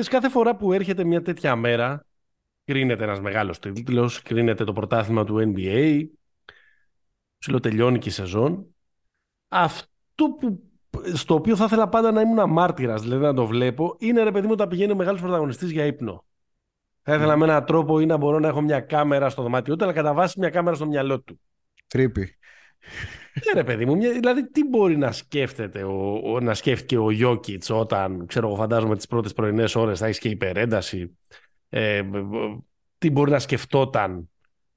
ξέρεις, κάθε φορά που έρχεται μια τέτοια μέρα, κρίνεται ένας μεγάλος τίτλος, κρίνεται το πρωτάθλημα του NBA, ψηλοτελειώνει και η σεζόν. Αυτό που, στο οποίο θα ήθελα πάντα να ήμουν μάρτυρας, δηλαδή να το βλέπω, είναι ρε παιδί μου όταν πηγαίνει ο μεγάλος πρωταγωνιστής για ύπνο. Θα ήθελα με έναν τρόπο ή να μπορώ να έχω μια κάμερα στο δωμάτιό του, αλλά κατά βάση μια κάμερα στο μυαλό του. Τρίπη. Ναι, ρε παιδί μου, μια, δηλαδή τι μπορεί να σκέφτεται ο, ο, να σκέφτηκε ο Γιώκητς όταν, ξέρω εγώ, φαντάζομαι τις πρώτες πρωινές ώρες θα έχεις και υπερένταση. Ε, τι μπορεί να σκεφτόταν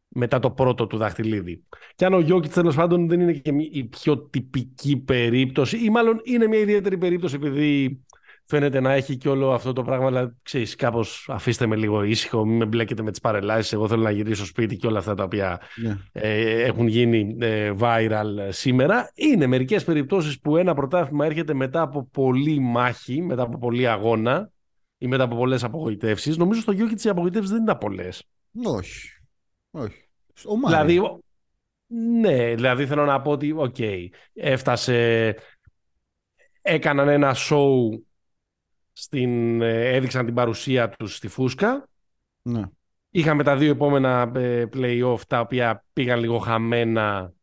μετά το πρώτο του δαχτυλίδι. Και αν ο Γιώκητς τέλος πάντων δεν είναι και η πιο τυπική περίπτωση, ή μάλλον είναι μια ιδιαίτερη περίπτωση επειδή φαίνεται να έχει και όλο αυτό το πράγμα. Αλλά ξέρεις, κάπως αφήστε με λίγο ήσυχο, μην με μπλέκετε με τις παρελάσεις. Εγώ θέλω να γυρίσω σπίτι και όλα αυτά τα οποία ναι. ε, έχουν γίνει ε, viral σήμερα. Είναι μερικές περιπτώσεις που ένα πρωτάθλημα έρχεται μετά από πολλή μάχη, μετά από πολλή αγώνα ή μετά από πολλές απογοητεύσεις. Νομίζω στον Γιόκιτς οι απογοητεύσεις δεν ήταν πολλές. Όχι. Όχι. Ο δηλαδή, ναι, δηλαδή θέλω να πω ότι, OK, okay, έφτασε, έκαναν ένα show στην, ε, έδειξαν την παρουσία τους στη Φούσκα. Ναι. Είχαμε τα δύο επόμενα ε, play-off τα οποία πήγαν λίγο χαμένα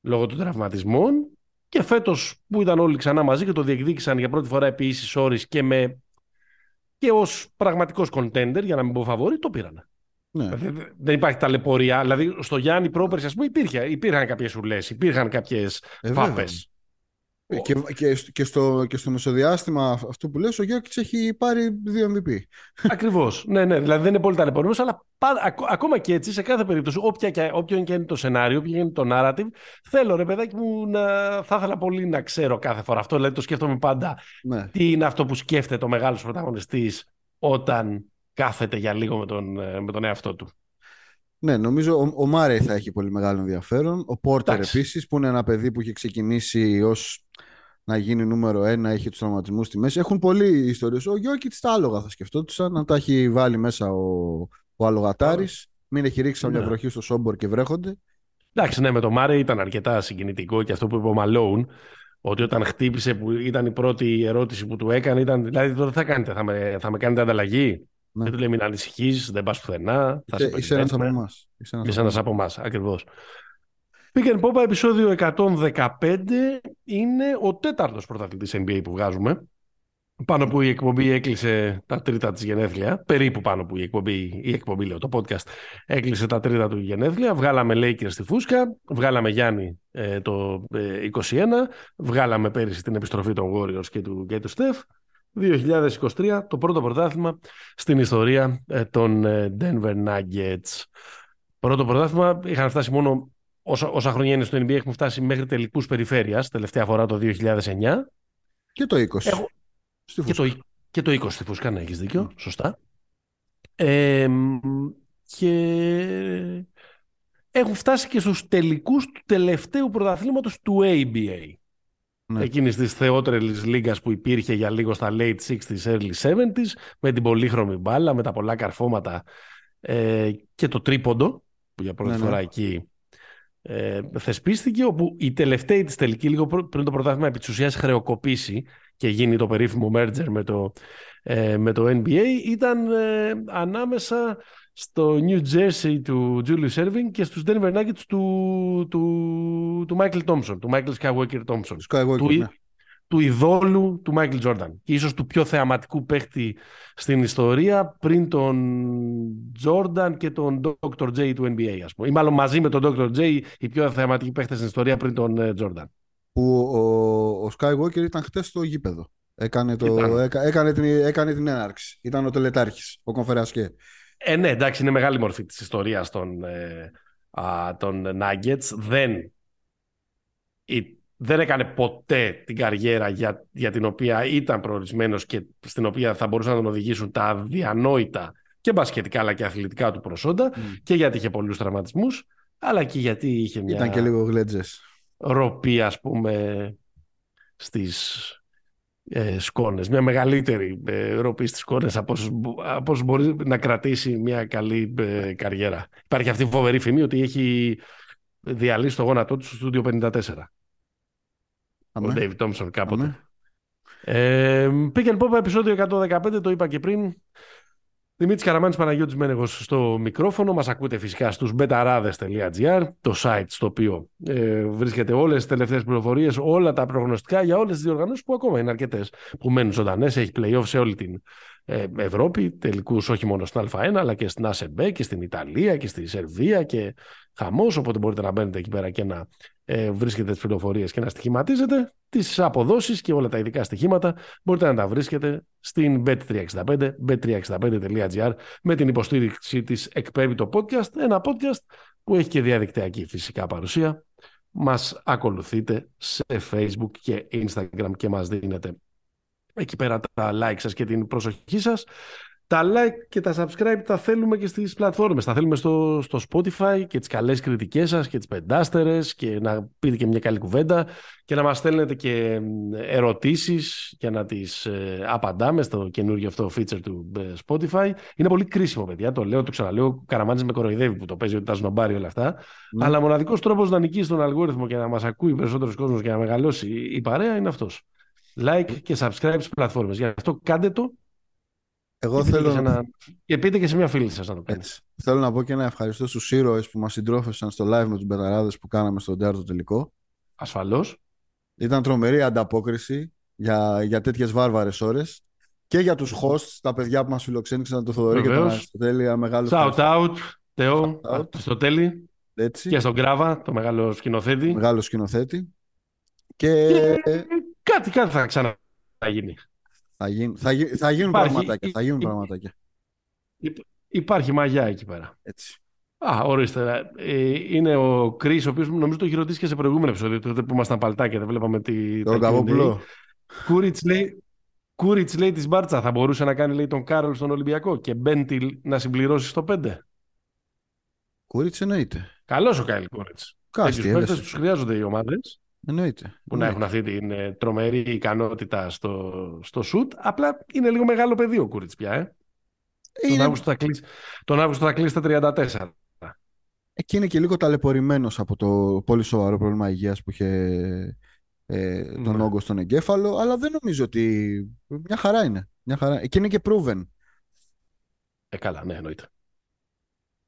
λόγω των τραυματισμών και φέτος που ήταν όλοι ξανά μαζί και το διεκδίκησαν για πρώτη φορά επί ίσοις όροις και, με, και ως πραγματικός contender για να μην πω φαβόρη το πήραν. Ναι. Δηλαδή, δεν υπάρχει ταλαιπωρία. Δηλαδή στο Γιάννη πρόπερση, ας πούμε, υπήρχε, υπήρχαν κάποιες ουλέ, υπήρχαν κάποιες ε, φάπες. Ε, και, και, και, στο, και στο μεσοδιάστημα αυτό που λες, ο Γιώκητς έχει πάρει δύο MVP. Ακριβώς. ναι, ναι. Δηλαδή δεν είναι πολύ ταλαιπωρημένος, αλλά ακόμα και έτσι, σε κάθε περίπτωση, όποια, όποιο είναι το σενάριο, όποιο είναι το narrative, θέλω ρε παιδάκι μου να θα ήθελα πολύ να ξέρω κάθε φορά αυτό. Δηλαδή το σκέφτομαι πάντα ναι. τι είναι αυτό που σκέφτεται ο μεγάλος πρωταγωνιστής όταν κάθεται για λίγο με τον, ε, με τον εαυτό του. Ναι, νομίζω ο, ο Μάρεϊ θα έχει πολύ μεγάλο ενδιαφέρον. Ο Πόρτερ επίσης, που είναι ένα παιδί που έχει ξεκινήσει ως να γίνει νούμερο ένα, έχει τους τραυματισμούς στη μέση. Έχουν πολλοί ιστορίες. Ο Γιώκητς τα άλογα θα σκεφτόντουσαν, να τα έχει βάλει μέσα ο, ο Αλογατάρης. Μην έχει ρίξει μια ναι. βροχή στο Σόμπορ και βρέχονται. Εντάξει, ναι, με το Μάρε ήταν αρκετά συγκινητικό και αυτό που είπε ο Μαλόουν, ότι όταν χτύπησε, που ήταν η πρώτη ερώτηση που του έκανε, ήταν δηλαδή τώρα θα κάνετε, θα με, θα με κάνετε ανταλλαγή; Ναι. Και του λέει: Μην ανησυχείς, δεν πας πουθενά. Θα είσαι, είσαι ένας από εμάς. Είσαι ένας από εμάς, ακριβώς. Pick and Pop επεισόδιο 115 είναι ο τέταρτος πρωταθλητής NBA που βγάζουμε. Πάνω που η εκπομπή έκλεισε τα τρίτα της γενέθλια, περίπου πάνω που η εκπομπή, η εκπομπή λέω, το podcast έκλεισε τα τρίτα του γενέθλια. Βγάλαμε Lakers στη Φούσκα, βγάλαμε Γιάννη ε, το 21, ε, βγάλαμε πέρυσι την επιστροφή των Warriors και του, και του Steph. 2023, το πρώτο πρωτάθλημα στην ιστορία ε, των ε, Denver Nuggets. Πρώτο πρωτάθλημα, είχαν φτάσει μόνο όσα, όσα χρόνια είναι στο NBA, έχουμε φτάσει μέχρι τελικούς περιφέρειας, τελευταία φορά το 2009. Και το 20. Έχω... και, το, και το 20 στη Φούσκα, ναι, έχεις δίκιο, σωστά. Ε, και έχουν φτάσει και στους τελικούς του τελευταίου πρωταθλήματος του ABA. Ναι. Εκείνης της θεότερη λίγα που υπήρχε για λίγο στα late 60s, early 70s, με την πολύχρωμη μπάλα, με τα πολλά καρφώματα ε, και το τρίποντο, που για πρώτη ναι, ναι. φορά εκεί ε, θεσπίστηκε, όπου η τελευταία της τελική, λίγο πριν το πρωτάθλημα, επί της ουσίας χρεοκοπήσει και γίνει το περίφημο merger με το, ε, με το NBA, ήταν ε, ανάμεσα στο New Jersey του Julius Erving και στους Denver Nuggets του, του, του Michael Thompson, του Michael Skywalker Thompson. Skywalker, του, ναι. του ειδόλου του Michael Jordan. Και ίσως του πιο θεαματικού παίχτη στην ιστορία πριν τον Jordan και τον Dr. J του NBA, ας πούμε. Ή μάλλον μαζί με τον Dr. J οι πιο θεαματικοί παίχτες στην ιστορία πριν τον ε, Jordan. Που ο, ο Skywalker ήταν χτες στο γήπεδο. Έκανε, το, έκανε, την, έκανε την έναρξη. Ήταν ο τελετάρχης, ο Κονφερασκέ. Ε, ναι, εντάξει, είναι μεγάλη μορφή της ιστορίας των, ε, α, των Nuggets. Δεν, δεν έκανε ποτέ την καριέρα για, για την οποία ήταν προορισμένος και στην οποία θα μπορούσαν να τον οδηγήσουν τα διανόητα και μπασκετικά αλλά και αθλητικά του προσόντα mm. και γιατί είχε πολλούς τραυματισμούς αλλά και γιατί είχε μια... Ήταν και λίγο γλέτζες. Ροπή, ας πούμε, στις ε, σκόνες, μια μεγαλύτερη ε, ροπή στις σκόνες από, από όσο μπορεί να κρατήσει μια καλή ε, καριέρα. Υπάρχει αυτή η φοβερή φήμη ότι έχει διαλύσει το γόνατό του στο στούντιο 54. Αμέ. Ο Dave Thompson κάποτε. Ε, Pick Pop επεισόδιο 115, το είπα και πριν. Δημήτρης Καραμάνης Παναγιώτης Μένεγος στο μικρόφωνο. Μας ακούτε φυσικά στους betarades.gr, το site στο οποίο ε, βρίσκεται όλες τις τελευταίες πληροφορίες, όλα τα προγνωστικά για όλες τις διοργανώσεις που ακόμα είναι αρκετές που μένουν ζωντανές. Έχει play-off σε όλη την ε, Ευρώπη, τελικούς όχι μόνο στην Α1 αλλά και στην ΑΣΕΜΠΕ και στην Ιταλία και στη Σερβία και χαμός, οπότε μπορείτε να μπαίνετε εκεί πέρα και να ε, βρίσκετε τις πληροφορίες και να στοιχηματίζετε τις αποδόσεις και όλα τα ειδικά στοιχήματα. Μπορείτε να τα βρίσκετε στην bet365 bet365.gr με την υποστήριξη της εκπέμπει το podcast ένα podcast που έχει και διαδικτυακή φυσικά παρουσία. Μας ακολουθείτε σε facebook και instagram και μας δίνετε εκεί πέρα τα like σας και την προσοχή σας τα like και τα subscribe τα θέλουμε και στις πλατφόρμες. Τα θέλουμε στο, στο Spotify και τις καλές κριτικές σας και τις πεντάστερες και να πείτε και μια καλή κουβέντα και να μας στέλνετε και ερωτήσεις και να τις ε, απαντάμε στο καινούργιο αυτό feature του ε, Spotify. Είναι πολύ κρίσιμο, παιδιά. Το λέω, το ξαναλέω. Ο Καραμάνης με κοροϊδεύει που το παίζει ότι τα σνομπάρει όλα αυτά. Mm. Αλλά μοναδικός τρόπος να νικήσει τον αλγόριθμο και να μας ακούει περισσότερος κόσμος και να μεγαλώσει η παρέα είναι αυτός. Like και subscribe στις πλατφόρμες. Γι' αυτό κάντε το εγώ θέλω... Και, ένα... και πείτε και σε μια φίλη σας να το κάνετε. Θέλω να πω και ένα ευχαριστώ στους ήρωες που μας συντρόφευσαν στο live με τους μπεταράδες που κάναμε στον τέταρτο τελικό. Ασφαλώς. Ήταν τρομερή ανταπόκριση για, για τέτοιες βάρβαρες ώρες και για τους hosts, τα παιδιά που μας φιλοξένηξαν, το Θοδωρή και τον Αριστοτέλη. Μεγάλο Shout out, Θεό, στο τέλει. Έτσι. Και στον Γκράβα, το μεγάλο σκηνοθέτη. Μεγάλο σκηνοθέτη. Και... και... Κάτι, κάτι θα ξαναγίνει. Θα, γίν, θα, θα γίνουν υπάρχει, πραγματάκια. Θα γίνουν πραγματάκια. Υπάρχει μαγιά εκεί πέρα. Έτσι. Α, ορίστε. Ε, είναι ο Κρι, ο οποίος νομίζω το έχει ρωτήσει και σε προηγούμενο επεισόδιο, τότε που ήμασταν παλτάκια, δεν βλέπαμε τη. Το Καβόπουλο. Κούριτς λέει, Κούριτς λέει της Μπάρτσα θα μπορούσε να κάνει λέει, τον Κάρολ στον Ολυμπιακό και Μπέντιλ να συμπληρώσει στο 5. Κούριτς εννοείται. Καλός ο Κάιλ Κούριτς. Τέτοιους παίκτες τους χρειάζονται οι ομάδες. Εννοείται. Που να έχουν αυτή την ε, τρομερή ικανότητα στο, στο σουτ. Απλά είναι λίγο μεγάλο παιδί ο Κούριτς πια. Ε. Είναι... Τον, Αύγουστο θα κλείσει, τον Αύγουστο θα κλείσει τα 34. Εκεί είναι και λίγο ταλαιπωρημένος από το πολύ σοβαρό πρόβλημα υγείας που είχε ε, τον ναι. όγκο στον εγκέφαλο. Αλλά δεν νομίζω ότι. Μια χαρά είναι. Μια χαρά. Εκεί είναι και proven. Ε, καλά, ναι, εννοείται.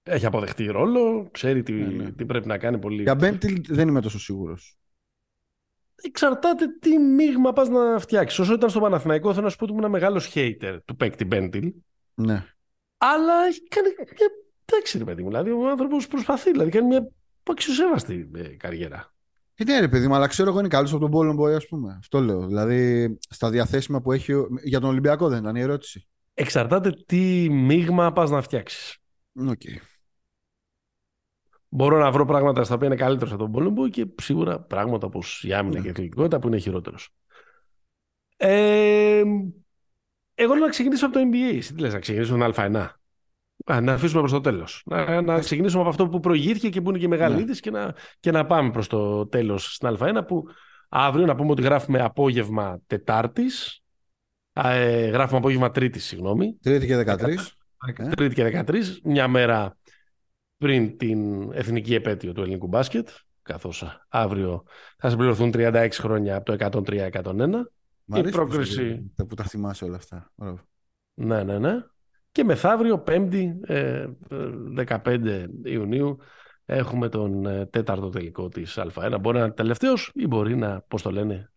Έχει αποδεχτεί ρόλο, ξέρει τι, ναι, ναι. τι πρέπει να κάνει πολύ. Για Μπέντιλ δεν είμαι τόσο σίγουρος εξαρτάται τι μείγμα πας να φτιάξεις. Όσο ήταν στο Παναθηναϊκό, θέλω να σου πω ότι ήμουν ένα μεγάλο hater του παίκτη Μπέντιλ. Ναι. Αλλά έχει κάνει μια. Εντάξει, ρε παιδί μου. Δηλαδή, ο άνθρωπος προσπαθεί. Δηλαδή, κάνει μια αξιοσέβαστη ε, καριέρα. Ε, ναι, ρε παιδί μου, αλλά ξέρω εγώ είναι καλός από τον Πόλεμο Boy, ας πούμε. Αυτό λέω. Δηλαδή, στα διαθέσιμα που έχει. Για τον Ολυμπιακό δεν ήταν η ερώτηση. Εξαρτάται τι μείγμα πας να φτιάξεις. Okay μπορώ να βρω πράγματα στα οποία είναι καλύτερο από τον Πόλεμπο και σίγουρα πράγματα όπως η άμυνα ναι. και η αθλητικότητα που είναι χειρότερος. Ε, εγώ λέω να ξεκινήσω από το NBA. Εσύ τι λες, να ξεκινήσουμε με Α1. να αφήσουμε προς το τέλος. Να, να ξεκινήσουμε από αυτό που προηγήθηκε και που είναι και μεγάλη ναι. και, να, και να πάμε προς το τέλος στην Α1 που αύριο να πούμε ότι γράφουμε απόγευμα Τετάρτης. Ε, γράφουμε απόγευμα Τρίτης, συγγνώμη. Τρίτη και 13. Τρίτης και 13. Μια μέρα πριν την εθνική επέτειο του ελληνικού μπάσκετ, καθώς αύριο θα συμπληρωθούν 36 χρόνια από το 103-101. η πρόκριση... που τα θυμάσαι όλα αυτά. Ναι, ναι, ναι. Και μεθαύριο, 5η, 15 Ιουνίου, έχουμε τον ε, τέταρτο τελικό της Α1. Μπορεί να είναι τελευταίος ή μπορεί να, πώς το λένε,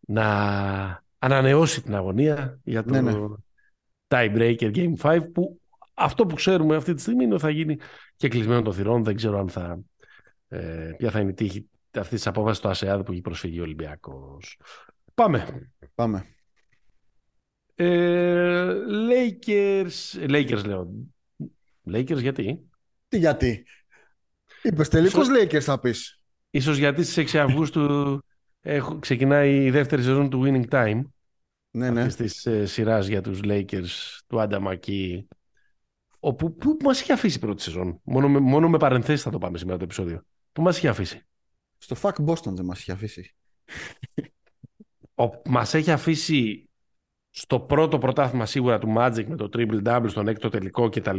να ανανεώσει την αγωνία για το ναι, ναι. tiebreaker Game 5 που αυτό που ξέρουμε αυτή τη στιγμή είναι ότι θα γίνει και κλεισμένο των θυρών. Δεν ξέρω αν θα, ε, ποια θα είναι η τύχη αυτής της απόφασης του ΑΣΕΑΔ που έχει προσφύγει ο Ολυμπιακός. Πάμε. Πάμε. Ε, Lakers, Lakers λέω. Lakers γιατί; Τι γιατί; Είπες τελικώς Lakers θα πεις. Ίσως γιατί στις 6 Αυγούστου έχω, ξεκινάει η δεύτερη σεζόν του Winning Time. Ναι, ναι. Αυτής της ε, σειράς για τους Lakers του Άντα Μακί Όπου, πού μας είχε αφήσει η πρώτη σεζόν. Μόνο με, μόνο με παρενθέσεις θα το πάμε σήμερα το επεισόδιο. Πού μας είχε αφήσει. Στο Fuck Boston δεν μας είχε αφήσει. Ο, μας έχει αφήσει στο πρώτο πρωτάθλημα σίγουρα του Magic με το Triple Double στον έκτο τελικό κτλ.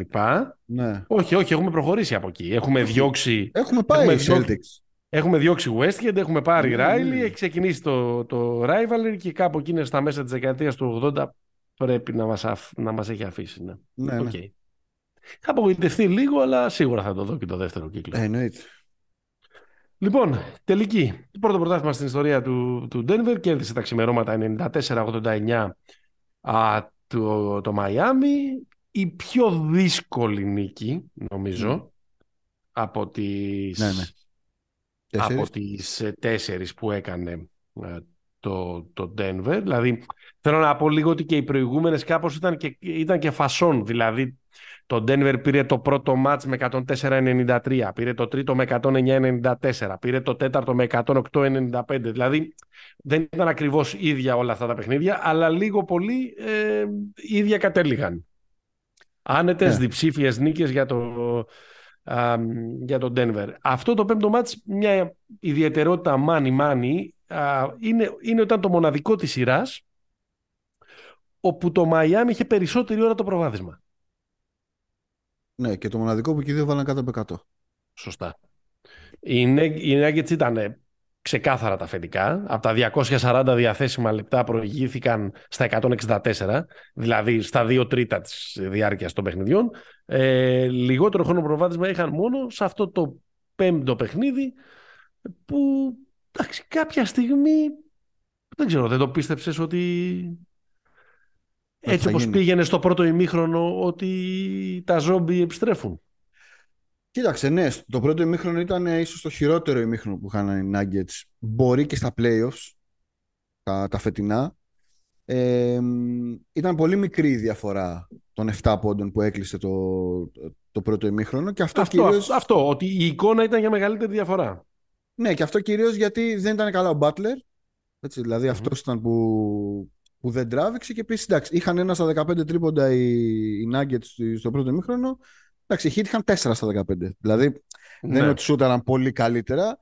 Ναι. Όχι, όχι, έχουμε προχωρήσει από εκεί. Έχουμε διώξει. Έχουμε πάει έχουμε Celtics. Έχουμε διώξει Westgate, έχουμε πάρει ναι, Riley, ναι. έχει ξεκινήσει το, το rivalry και κάπου εκεί στα μέσα της δεκαετίας του 80 πρέπει να μας, να μας έχει αφήσει. Ναι. Ναι, okay. ναι. Θα απογοητευτεί λίγο, αλλά σίγουρα θα το δω και το δεύτερο κύκλο. Ε, εννοείται. Λοιπόν, τελική. Το πρώτο πρωτάθλημα στην ιστορία του, του Denver κέρδισε τα ξημερώματα 94-89 το, το Miami. Η πιο δύσκολη νίκη, νομίζω, από τις, ναι, ναι. από τις ε, τέσσερις που έκανε ε, το, το Denver. Δηλαδή, θέλω να πω λίγο ότι και οι προηγούμενες κάπως ήταν και, ήταν και φασόν. Δηλαδή, το Denver πήρε το πρώτο μάτς με 104-93, πήρε το τρίτο με 109-94, πήρε το τέταρτο με 108-95. Δηλαδή δεν ήταν ακριβώς ίδια όλα αυτά τα παιχνίδια, αλλά λίγο πολύ ε, ίδια κατέληγαν. Άνετες yeah. Ναι. διψήφιες νίκες για το, α, για το Denver. Αυτό το πέμπτο μάτς, μια ιδιαιτερότητα μάνι-μάνι, είναι, είναι όταν το μοναδικό της σειράς όπου το Μαϊάμι είχε περισσότερη ώρα το προβάδισμα. Ναι, και το μοναδικό που εκεί δύο βάλαν κάτω από 100. Σωστά. Οι, οι Nuggets ήταν ξεκάθαρα τα αφεντικά. Από τα 240 διαθέσιμα λεπτά προηγήθηκαν στα 164, δηλαδή στα 2 τρίτα της διάρκειας των παιχνιδιών. Ε, λιγότερο χρόνο προβάδισμα είχαν μόνο σε αυτό το πέμπτο παιχνίδι που εντάξει, κάποια στιγμή δεν ξέρω, δεν το πίστεψες ότι έτσι όπως πήγαινε στο πρώτο ημίχρονο ότι τα ζόμπι επιστρέφουν. Κοίταξε, ναι, το πρώτο ημίχρονο ήταν ίσως το χειρότερο ημίχρονο που είχαν οι Nuggets. Μπορεί και στα playoffs, τα, τα φετινά. Ε, ήταν πολύ μικρή η διαφορά των 7 πόντων που έκλεισε το, το πρώτο ημίχρονο. Και αυτό, αυτό, κυρίως... αυτό, ότι η εικόνα ήταν για μεγαλύτερη διαφορά. Ναι, και αυτό κυρίως γιατί δεν ήταν καλά ο Butler. Έτσι, δηλαδή αυτός ήταν που που δεν τράβηξε και επίση εντάξει, είχαν ένα στα 15 τρίποντα οι, οι Nuggets στο πρώτο μήχρονο. Εντάξει, οι Heat είχαν 4 στα 15. Δηλαδή ναι. δεν είναι ότι σούταραν πολύ καλύτερα.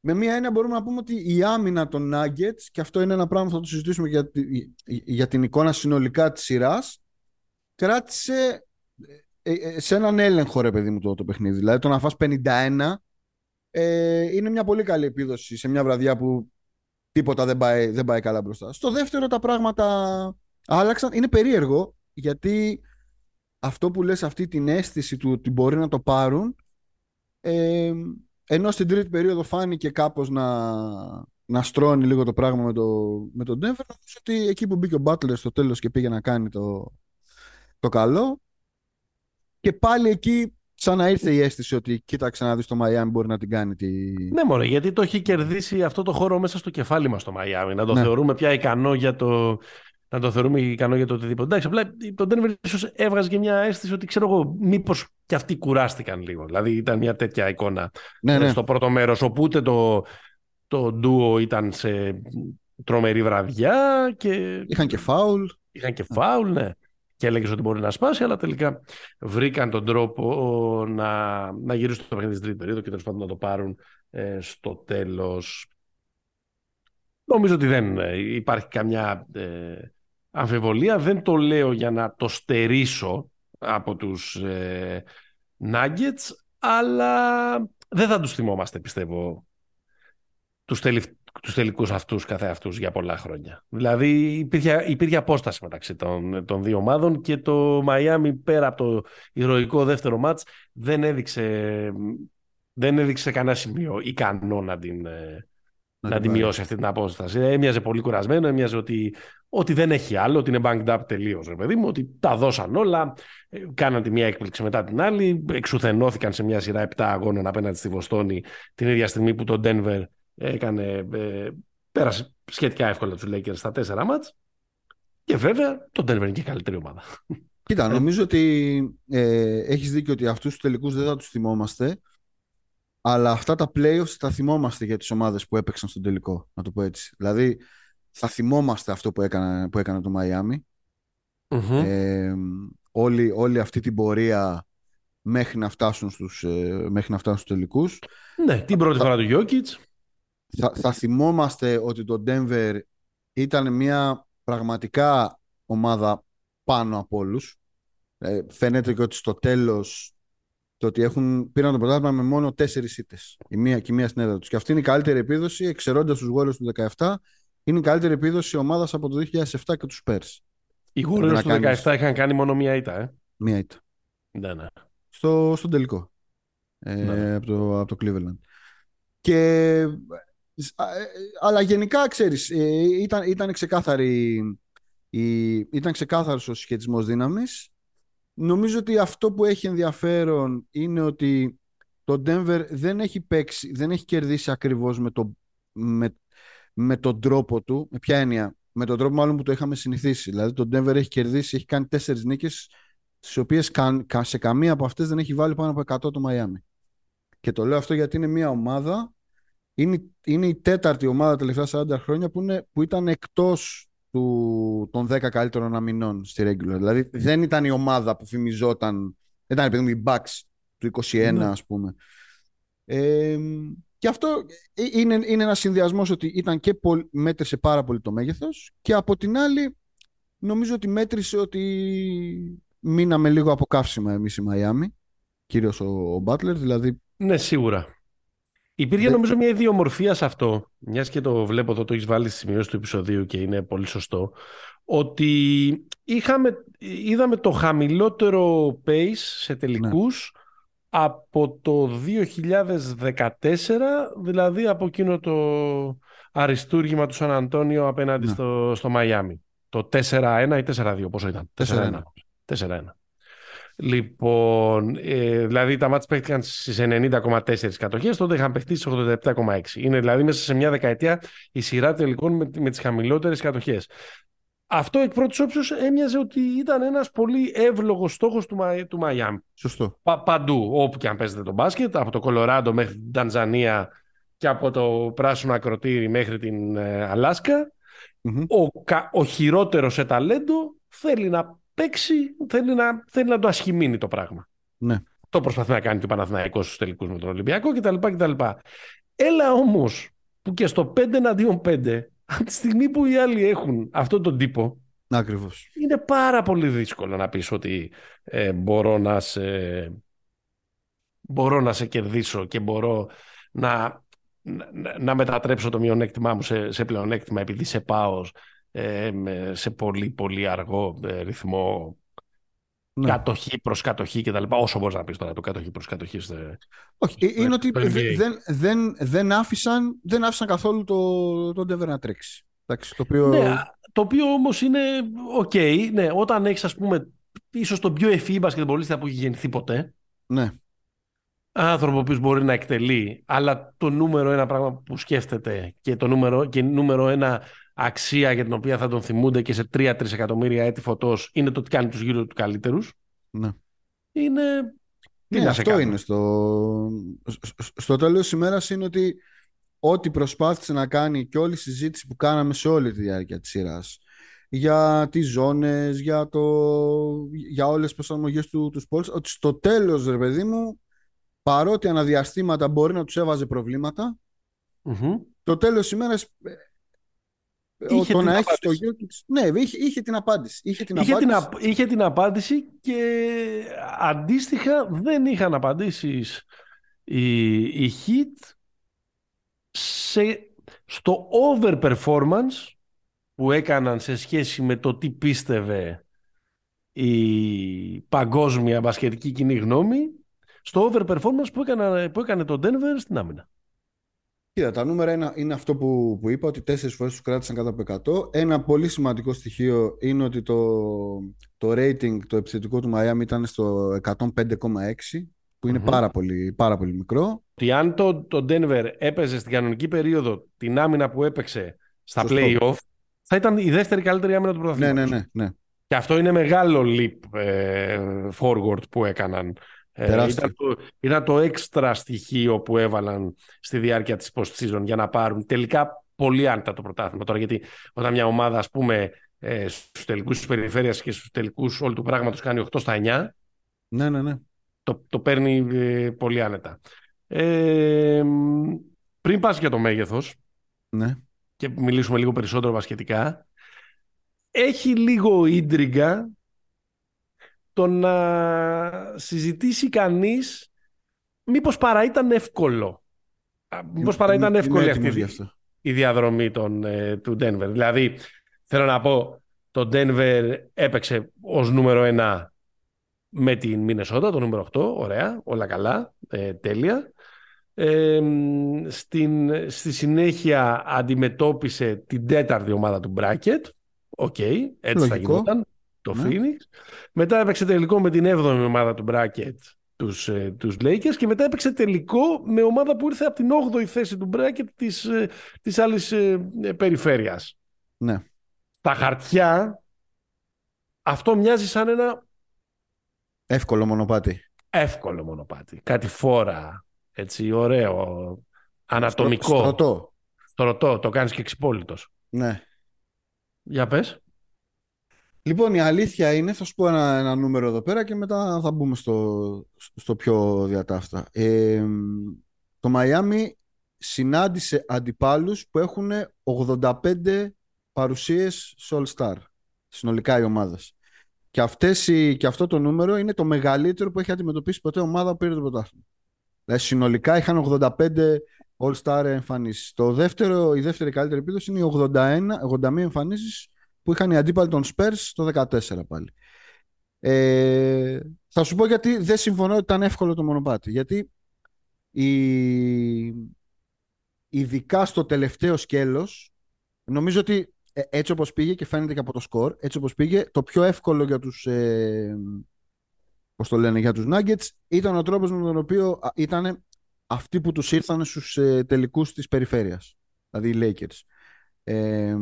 Με μία έννοια μπορούμε να πούμε ότι η άμυνα των Nuggets, και αυτό είναι ένα πράγμα που θα το συζητήσουμε για, για την εικόνα συνολικά της σειράς, κράτησε ε, ε, σε έναν έλεγχο ρε παιδί μου το, το παιχνίδι. Δηλαδή το να φας 51 ε, είναι μια πολύ καλή επίδοση σε μια βραδιά που τίποτα δεν πάει, δεν πάει καλά μπροστά. Στο δεύτερο τα πράγματα άλλαξαν. Είναι περίεργο γιατί αυτό που λες αυτή την αίσθηση του ότι μπορεί να το πάρουν ε, ενώ στην τρίτη περίοδο φάνηκε κάπως να, να στρώνει λίγο το πράγμα με, το, με τον Denver νομίζω ότι εκεί που μπήκε ο Butler στο τέλος και πήγε να κάνει το, το καλό και πάλι εκεί σαν να ήρθε η αίσθηση ότι κοίταξε να δεις το Μαϊάμι μπορεί να την κάνει. Τη... Ναι, μόνο γιατί το έχει κερδίσει αυτό το χώρο μέσα στο κεφάλι μας το Μαϊάμι. Να το ναι. θεωρούμε πια ικανό για το. Να το θεωρούμε ικανό για το οτιδήποτε. Εντάξει, απλά το Denver ίσως έβγαζε και μια αίσθηση ότι ξέρω εγώ, μήπως και αυτοί κουράστηκαν λίγο. Δηλαδή ήταν μια τέτοια εικόνα ναι, ναι. στο πρώτο μέρος. Όπου ούτε το, το ντουο ήταν σε τρομερή βραδιά. Και... Είχαν και φάουλ. Είχαν και φάουλ, ναι και έλεγες ότι μπορεί να σπάσει, αλλά τελικά βρήκαν τον τρόπο να, να γυρίσουν το παιχνίδι στην τρίτη περίοδο και τέλος πάντων να το πάρουν ε, στο τέλος. Νομίζω ότι δεν ε, υπάρχει καμιά ε, αμφιβολία. Δεν το λέω για να το στερήσω από τους ε, Nuggets, αλλά δεν θα τους θυμόμαστε, πιστεύω, τους, τους τελικούς αυτούς καθε αυτούς για πολλά χρόνια. Δηλαδή υπήρχε, υπήρχε απόσταση μεταξύ των, των δύο ομάδων και το Μαϊάμι πέρα από το ηρωικό δεύτερο μάτς δεν έδειξε, δεν έδειξε κανένα σημείο ικανό να την, ε, να, να τη μειώσει αυτή την απόσταση. Έμοιαζε πολύ κουρασμένο, έμοιαζε ότι, ότι δεν έχει άλλο, ότι είναι banked up τελείως, ρε παιδί μου, ότι τα δώσαν όλα, ε, κάναν τη μία έκπληξη μετά την άλλη, εξουθενώθηκαν σε μια σειρά 7 αγώνων απέναντι στη Βοστόνη την ίδια στιγμή που το Denver έκανε, ε, πέρασε σχετικά εύκολα τους Lakers στα τέσσερα μάτς και βέβαια το Denver είναι και καλύτερη ομάδα. Κοίτα, νομίζω ότι ε, έχεις δίκιο ότι αυτούς τους τελικούς δεν θα τους θυμόμαστε αλλά αυτά τα playoffs θα θυμόμαστε για τις ομάδες που έπαιξαν στον τελικό, να το πω έτσι. Δηλαδή, θα θυμόμαστε αυτό που έκανε, που έκανε το Μαϊάμι. Ε, όλη, όλη αυτή την πορεία μέχρι να φτάσουν στους, ε, μέχρι να φτάσουν στους τελικούς. Ναι, την πρώτη φορά του Γιώκητς θα, θα θυμόμαστε ότι το Denver ήταν μια πραγματικά ομάδα πάνω από όλους. Ε, φαίνεται και ότι στο τέλος το ότι έχουν, πήραν το πρωτάθλημα με μόνο τέσσερις ήττες. Η μία και η μία στην έδρα τους. Και αυτή είναι η καλύτερη επίδοση, εξαιρώντας τους Warriors του 17, είναι η καλύτερη επίδοση ομάδας από το 2007 και τους Spurs. Οι Warriors του 17 είχαν κάνει μόνο μία ήττα, ε. Μία ήττα. Ναι, ναι. Στο, στον τελικό. Ε, ναι. από, το, από το Cleveland. Και, ε, αλλά γενικά, ξέρεις, ε, ήταν, ήταν, ξεκάθαρη, ήταν ξεκάθαρος ο συσχετισμός δύναμης Νομίζω ότι αυτό που έχει ενδιαφέρον είναι ότι το Denver δεν έχει παίξει, δεν έχει κερδίσει ακριβώς με, το, με, με τον τρόπο του. Με ποια έννοια, με τον τρόπο μάλλον που το είχαμε συνηθίσει. Δηλαδή το Denver έχει κερδίσει, έχει κάνει τέσσερις νίκες στις οποίες σε καμία από αυτές δεν έχει βάλει πάνω από 100 το Miami. Και το λέω αυτό γιατί είναι μια ομάδα, είναι, είναι η τέταρτη ομάδα τα τελευταία 40 χρόνια που, είναι, που ήταν εκτός του, των 10 καλύτερων αμυνών στη regular. Δηλαδή δεν ήταν η ομάδα που φημιζόταν, δεν ήταν επειδή οι Bucks του 21 ναι. ας πούμε. Ε, και αυτό είναι, είναι ένας συνδυασμός ότι ήταν και μέτρησε πάρα πολύ το μέγεθος και από την άλλη νομίζω ότι μέτρησε ότι μείναμε λίγο από καύσιμα εμείς η Μαϊάμι, κυρίως ο, ο Butler, δηλαδή... Ναι, σίγουρα. Υπήρχε νομίζω μια ιδιομορφία σε αυτό, μιας και το βλέπω εδώ, το έχεις βάλει στη σημειώση του επεισοδίου και είναι πολύ σωστό, ότι είχαμε, είδαμε το χαμηλότερο pace σε τελικούς ναι. από το 2014, δηλαδή από εκείνο το αριστούργημα του Σαν Αντώνιο απέναντι ναι. στο, στο Μαϊάμι. Το 4-1 ή 4-2, πόσο ήταν; 4-1. 4-1. Λοιπόν, ε, δηλαδή τα μάτια παίχτηκαν στις 90,4 κατοχές, τότε είχαν παιχτεί στις 87,6. Είναι δηλαδή μέσα σε μια δεκαετία η σειρά τελικών με, με τις χαμηλότερες κατοχές. Αυτό εκ πρώτη όψεως έμοιαζε ότι ήταν ένας πολύ εύλογος στόχος του, του Μαϊάμι. Σωστό. Πα, παντού, όπου και αν παίζετε το μπάσκετ, από το Κολοράντο μέχρι την Τανζανία και από το πράσινο ακροτήρι μέχρι την ε, αλασκα Ο, ο χειρότερος σε ταλέντο θέλει να παίξει, θέλει να, θέλει να το ασχημίνει το πράγμα. Ναι. Το προσπαθεί να κάνει και ο Παναθηναϊκός στους τελικούς με τον Ολυμπιακό κτλ. κτλ. Έλα όμως που και στο 5 εναντίον 5, από τη στιγμή που οι άλλοι έχουν αυτόν τον τύπο, Ακριβώς. είναι πάρα πολύ δύσκολο να πεις ότι ε, μπορώ να σε μπορώ να σε κερδίσω και μπορώ να, να, να μετατρέψω το μειονέκτημά μου σε, σε πλεονέκτημα επειδή σε πάω ε, σε πολύ πολύ αργό ε, ρυθμό ναι. κατοχή προς κατοχή και τα λοιπά. Όσο μπορείς να πεις τώρα το κατοχή προς κατοχή. Όχι, ε, είναι ότι δεν, δεν, δεν, άφησαν, δεν άφησαν καθόλου το, το Denver να τρέξει. Εντάξει, το, οποίο... Ναι, το οποίο όμως είναι OK. Okay, ναι, όταν έχεις ας πούμε ίσως τον πιο ευφυή μπασκετμπολίστα που έχει γεννηθεί ποτέ. Ναι. Άνθρωπο που μπορεί να εκτελεί, αλλά το νούμερο ένα πράγμα που σκέφτεται και το νούμερο, και νούμερο ένα αξία για την οποία θα τον θυμούνται και σε 3-3 εκατομμύρια έτη φωτός είναι το ότι κάνει τους γύρω του καλύτερους. Ναι. Είναι... Ναι, αυτό είναι. Στο, στο τέλος της ημέρας είναι ότι ό,τι προσπάθησε να κάνει και όλη η συζήτηση που κάναμε σε όλη τη διάρκεια της σειράς για τις ζώνες, για, το, για όλες τις προσαρμογές του, τους σπόλους, ότι στο τέλος, ρε παιδί μου, παρότι αναδιαστήματα μπορεί να τους έβαζε προβλήματα, mm-hmm. το τέλος της ημέρας Είχε το να έχει το Ναι, είχε, είχε, την απάντηση. Είχε την, είχε, απάντηση. Την, είχε την απάντηση και αντίστοιχα δεν είχαν απαντήσει η, η Hit σε, στο over performance που έκαναν σε σχέση με το τι πίστευε η παγκόσμια μπασκετική κοινή γνώμη στο over performance που, έκανα, που έκανε το Denver στην άμυνα. Κοίτα, τα νούμερα είναι, είναι αυτό που, που είπα, ότι τέσσερις φορές τους κράτησαν κάτω από 100. Ένα πολύ σημαντικό στοιχείο είναι ότι το, το rating, το επιθετικό του Miami ήταν στο 105,6, που ειναι πάρα, πολύ, πάρα πολύ μικρό. Ότι αν το, το Denver έπαιζε στην κανονική περίοδο την άμυνα που έπαιξε στα Σωστό. play-off, θα ήταν η δεύτερη καλύτερη άμυνα του πρωταθλήματος. Ναι, ναι, ναι, ναι. Και αυτό είναι μεγάλο leap ε, forward που έκαναν ε, ήταν, το, ήταν το έξτρα στοιχείο που έβαλαν στη διάρκεια της post-season για να πάρουν τελικά πολύ άνετα το πρωτάθλημα. Τώρα γιατί όταν μια ομάδα ας πούμε ε, στους τελικούς της περιφέρειας και στους τελικούς όλου του πράγματος κάνει 8 στα 9 ναι, ναι, ναι. Το, το παίρνει ε, πολύ άνετα. Ε, πριν πας για το μέγεθος ναι. και μιλήσουμε λίγο περισσότερο βασχετικά έχει λίγο ίντριγκα το να συζητήσει κανείς μήπως παρά ήταν εύκολο. Μήπως παρά ήταν εύκολη αυτή η διαδρομή των, ε, του Denver. Δηλαδή, θέλω να πω, το Denver έπαιξε ως νούμερο ένα με την Μινεσότα, το νούμερο 8, ωραία, όλα καλά, ε, τέλεια. Ε, στην, στη συνέχεια αντιμετώπισε την τέταρτη ομάδα του Bracket. OK, okay, έτσι θα γινόταν το ναι. Phoenix. Μετά έπαιξε τελικό με την 7η ομάδα του Bracket τους, ε, τους Lakers και μετά έπαιξε τελικό με ομάδα που ήρθε από την 8η θέση του Bracket της, ε, της άλλης ε, ε, περιφέρειας. Ναι. Στα χαρτιά αυτό μοιάζει σαν ένα... Εύκολο μονοπάτι. Εύκολο μονοπάτι. Κάτι φόρα, έτσι, ωραίο, ανατομικό. Στρωτό. Στρωτό, το κάνεις και εξυπόλυτος. Ναι. Για πες. Λοιπόν, η αλήθεια είναι, θα σου πω ένα, ένα νούμερο εδώ πέρα και μετά θα μπούμε στο, στο πιο διατάφτα. Ε, το Μαϊάμι συνάντησε αντιπάλους που έχουν 85 παρουσίες σε All Star, συνολικά οι ομάδες. Και, αυτές, και αυτό το νούμερο είναι το μεγαλύτερο που έχει αντιμετωπίσει ποτέ ομάδα που πήρε το πρωτάθλημα. Δηλαδή συνολικά είχαν 85 All Star εμφανίσεις. Το δεύτερο, η δεύτερη καλύτερη επίδοση είναι οι 81, 81 εμφανίσεις που είχαν οι αντίπαλοι των Spurs το 14 πάλι. Ε, θα σου πω γιατί δεν συμφωνώ ότι ήταν εύκολο το μονοπάτι. Γιατί η... ειδικά στο τελευταίο σκέλος νομίζω ότι ε, έτσι όπως πήγε και φαίνεται και από το σκορ έτσι όπως πήγε το πιο εύκολο για τους ε, πώς το λένε για τους Nuggets ήταν ο τρόπος με τον οποίο ήταν αυτοί που τους ήρθαν στους ε, τελικούς της περιφέρειας δηλαδή οι Lakers ε,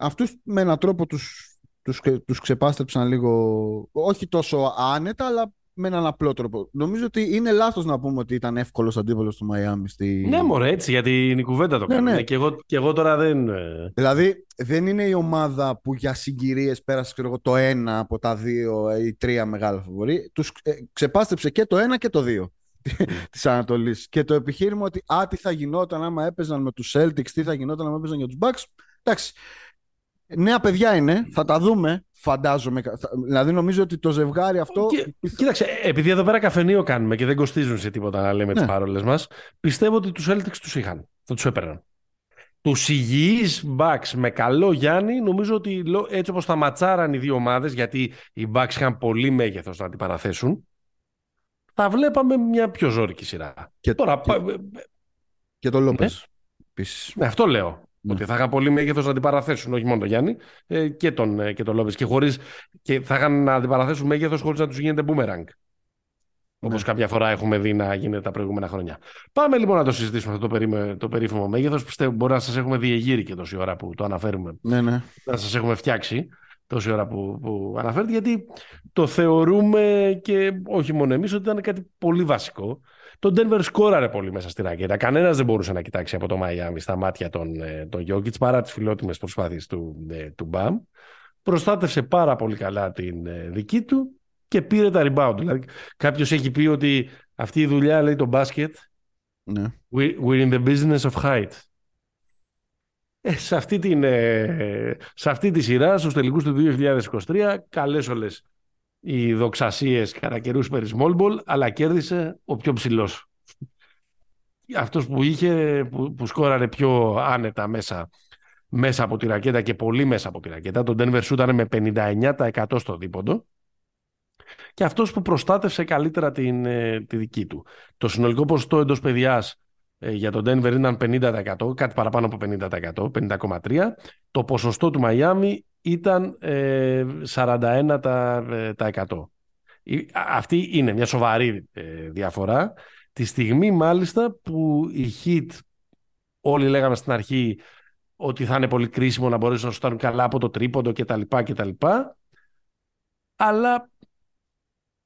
αυτούς με έναν τρόπο τους, τους, τους ξεπάστρεψαν λίγο, όχι τόσο άνετα, αλλά με έναν απλό τρόπο. Νομίζω ότι είναι λάθος να πούμε ότι ήταν εύκολος αντίπαλος του Μαϊάμι. Στη... Ναι, μωρέ, έτσι, γιατί είναι η κουβέντα το ναι, ναι. Και, εγώ, και εγώ τώρα δεν... Ε, δηλαδή, δεν είναι η ομάδα που για συγκυρίες πέρασε ξέρω, το ένα από τα δύο ή τρία μεγάλα φοβορή. Τους ε, ξεπάστρεψε και το ένα και το δύο της Ανατολής. Και το επιχείρημα ότι α, τι θα γινόταν άμα έπαιζαν με τους Celtics, τι θα γινόταν άμα έπαιζαν για τους Bucks. Εντάξει, Νέα παιδιά είναι, θα τα δούμε, φαντάζομαι. Δηλαδή νομίζω ότι το ζευγάρι αυτό. κοίταξε, επειδή εδώ πέρα καφενείο κάνουμε και δεν κοστίζουν σε τίποτα να λέμε ναι. τι παρόλες μας, πιστεύω ότι τους Celtics τους είχαν. Θα τους έπαιρναν. Τους υγιείς Bucks με καλό Γιάννη, νομίζω ότι έτσι όπως θα ματσάραν οι δύο ομάδες, γιατί οι Bucks είχαν πολύ μέγεθος να την παραθέσουν, θα βλέπαμε μια πιο ζώρικη σειρά. Και, Τώρα, και, και το Λόπε. Ναι. ναι, αυτό λέω. Ναι. Ότι θα είχαν πολύ μέγεθος να αντιπαραθέσουν, όχι μόνο τον Γιάννη ε, και τον, ε, και τον Λόπες. Και, χωρίς, και θα είχαν να αντιπαραθέσουν μέγεθος χωρίς να τους γίνεται boomerang. Όπως ναι. κάποια φορά έχουμε δει να γίνεται τα προηγούμενα χρόνια. Πάμε λοιπόν να το συζητήσουμε αυτό το, περί, το περίφημο μέγεθος. Πιστεύω μπορεί να σας έχουμε διεγείρει και τόση ώρα που το αναφέρουμε. Ναι, ναι. Να σας έχουμε φτιάξει τόση ώρα που, που αναφέρεται, γιατί το θεωρούμε και όχι μόνο εμείς ότι ήταν κάτι πολύ βασικό. Το Denver σκόραρε πολύ μέσα στη ρακέτα. Κανένας δεν μπορούσε να κοιτάξει από το Μαϊάμι στα μάτια των, ε, των Γιώκητ παρά τις φιλότιμες προσπάθειες του, ε, του Μπαμ. Προστάτευσε πάρα πολύ καλά την ε, δική του και πήρε τα rebound. Δηλαδή, κάποιος έχει πει ότι αυτή η δουλειά λέει το μπάσκετ. Ναι. we're in the business of height. Ε, σε, αυτή την, σε αυτή τη σειρά, στους τελικούς του 2023, καλές όλες οι δοξασίες κατά καιρούς περί small ball, αλλά κέρδισε ο πιο ψηλός. Αυτός που είχε, που, που σκόραρε πιο άνετα μέσα, μέσα από τη ρακέτα και πολύ μέσα από τη ρακέτα. Τον Denver ήταν με 59% στο δίποντο και αυτός που προστάτευσε καλύτερα την, ε, τη δική του. Το συνολικό ποσοστό εντός παιδιάς ε, για τον Denver ήταν 50%, κάτι παραπάνω από 50%, 50,3%. Το ποσοστό του Μαϊάμι ήταν ε, 41%. Τα, ε, τα 100. Αυτή είναι μια σοβαρή ε, διαφορά. Τη στιγμή μάλιστα που η Heat όλοι λέγαμε στην αρχή ότι θα είναι πολύ κρίσιμο να μπορέσουν να στάρουν καλά από το τρίποντο κτλ. κτλ. Αλλά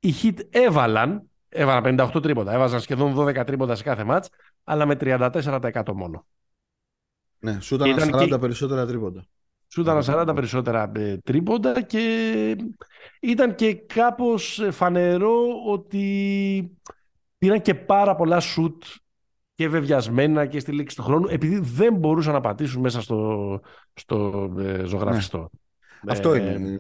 οι Heat έβαλαν, έβαλαν 58 τρίποντα, έβαζαν σχεδόν 12 τρίποντα σε κάθε μάτς, αλλά με 34% μόνο. Ναι, σου ήταν 40 περισσότερα τρίποντα. Σου ήταν 40 περισσότερα ε, τρίποντα και ήταν και κάπως ε, φανερό ότι πήραν και πάρα πολλά σουτ και βεβιασμένα και στη λήξη του χρόνου επειδή δεν μπορούσαν να πατήσουν μέσα στο, στο ε, ζωγραφιστό. Ναι. Αυτό είναι.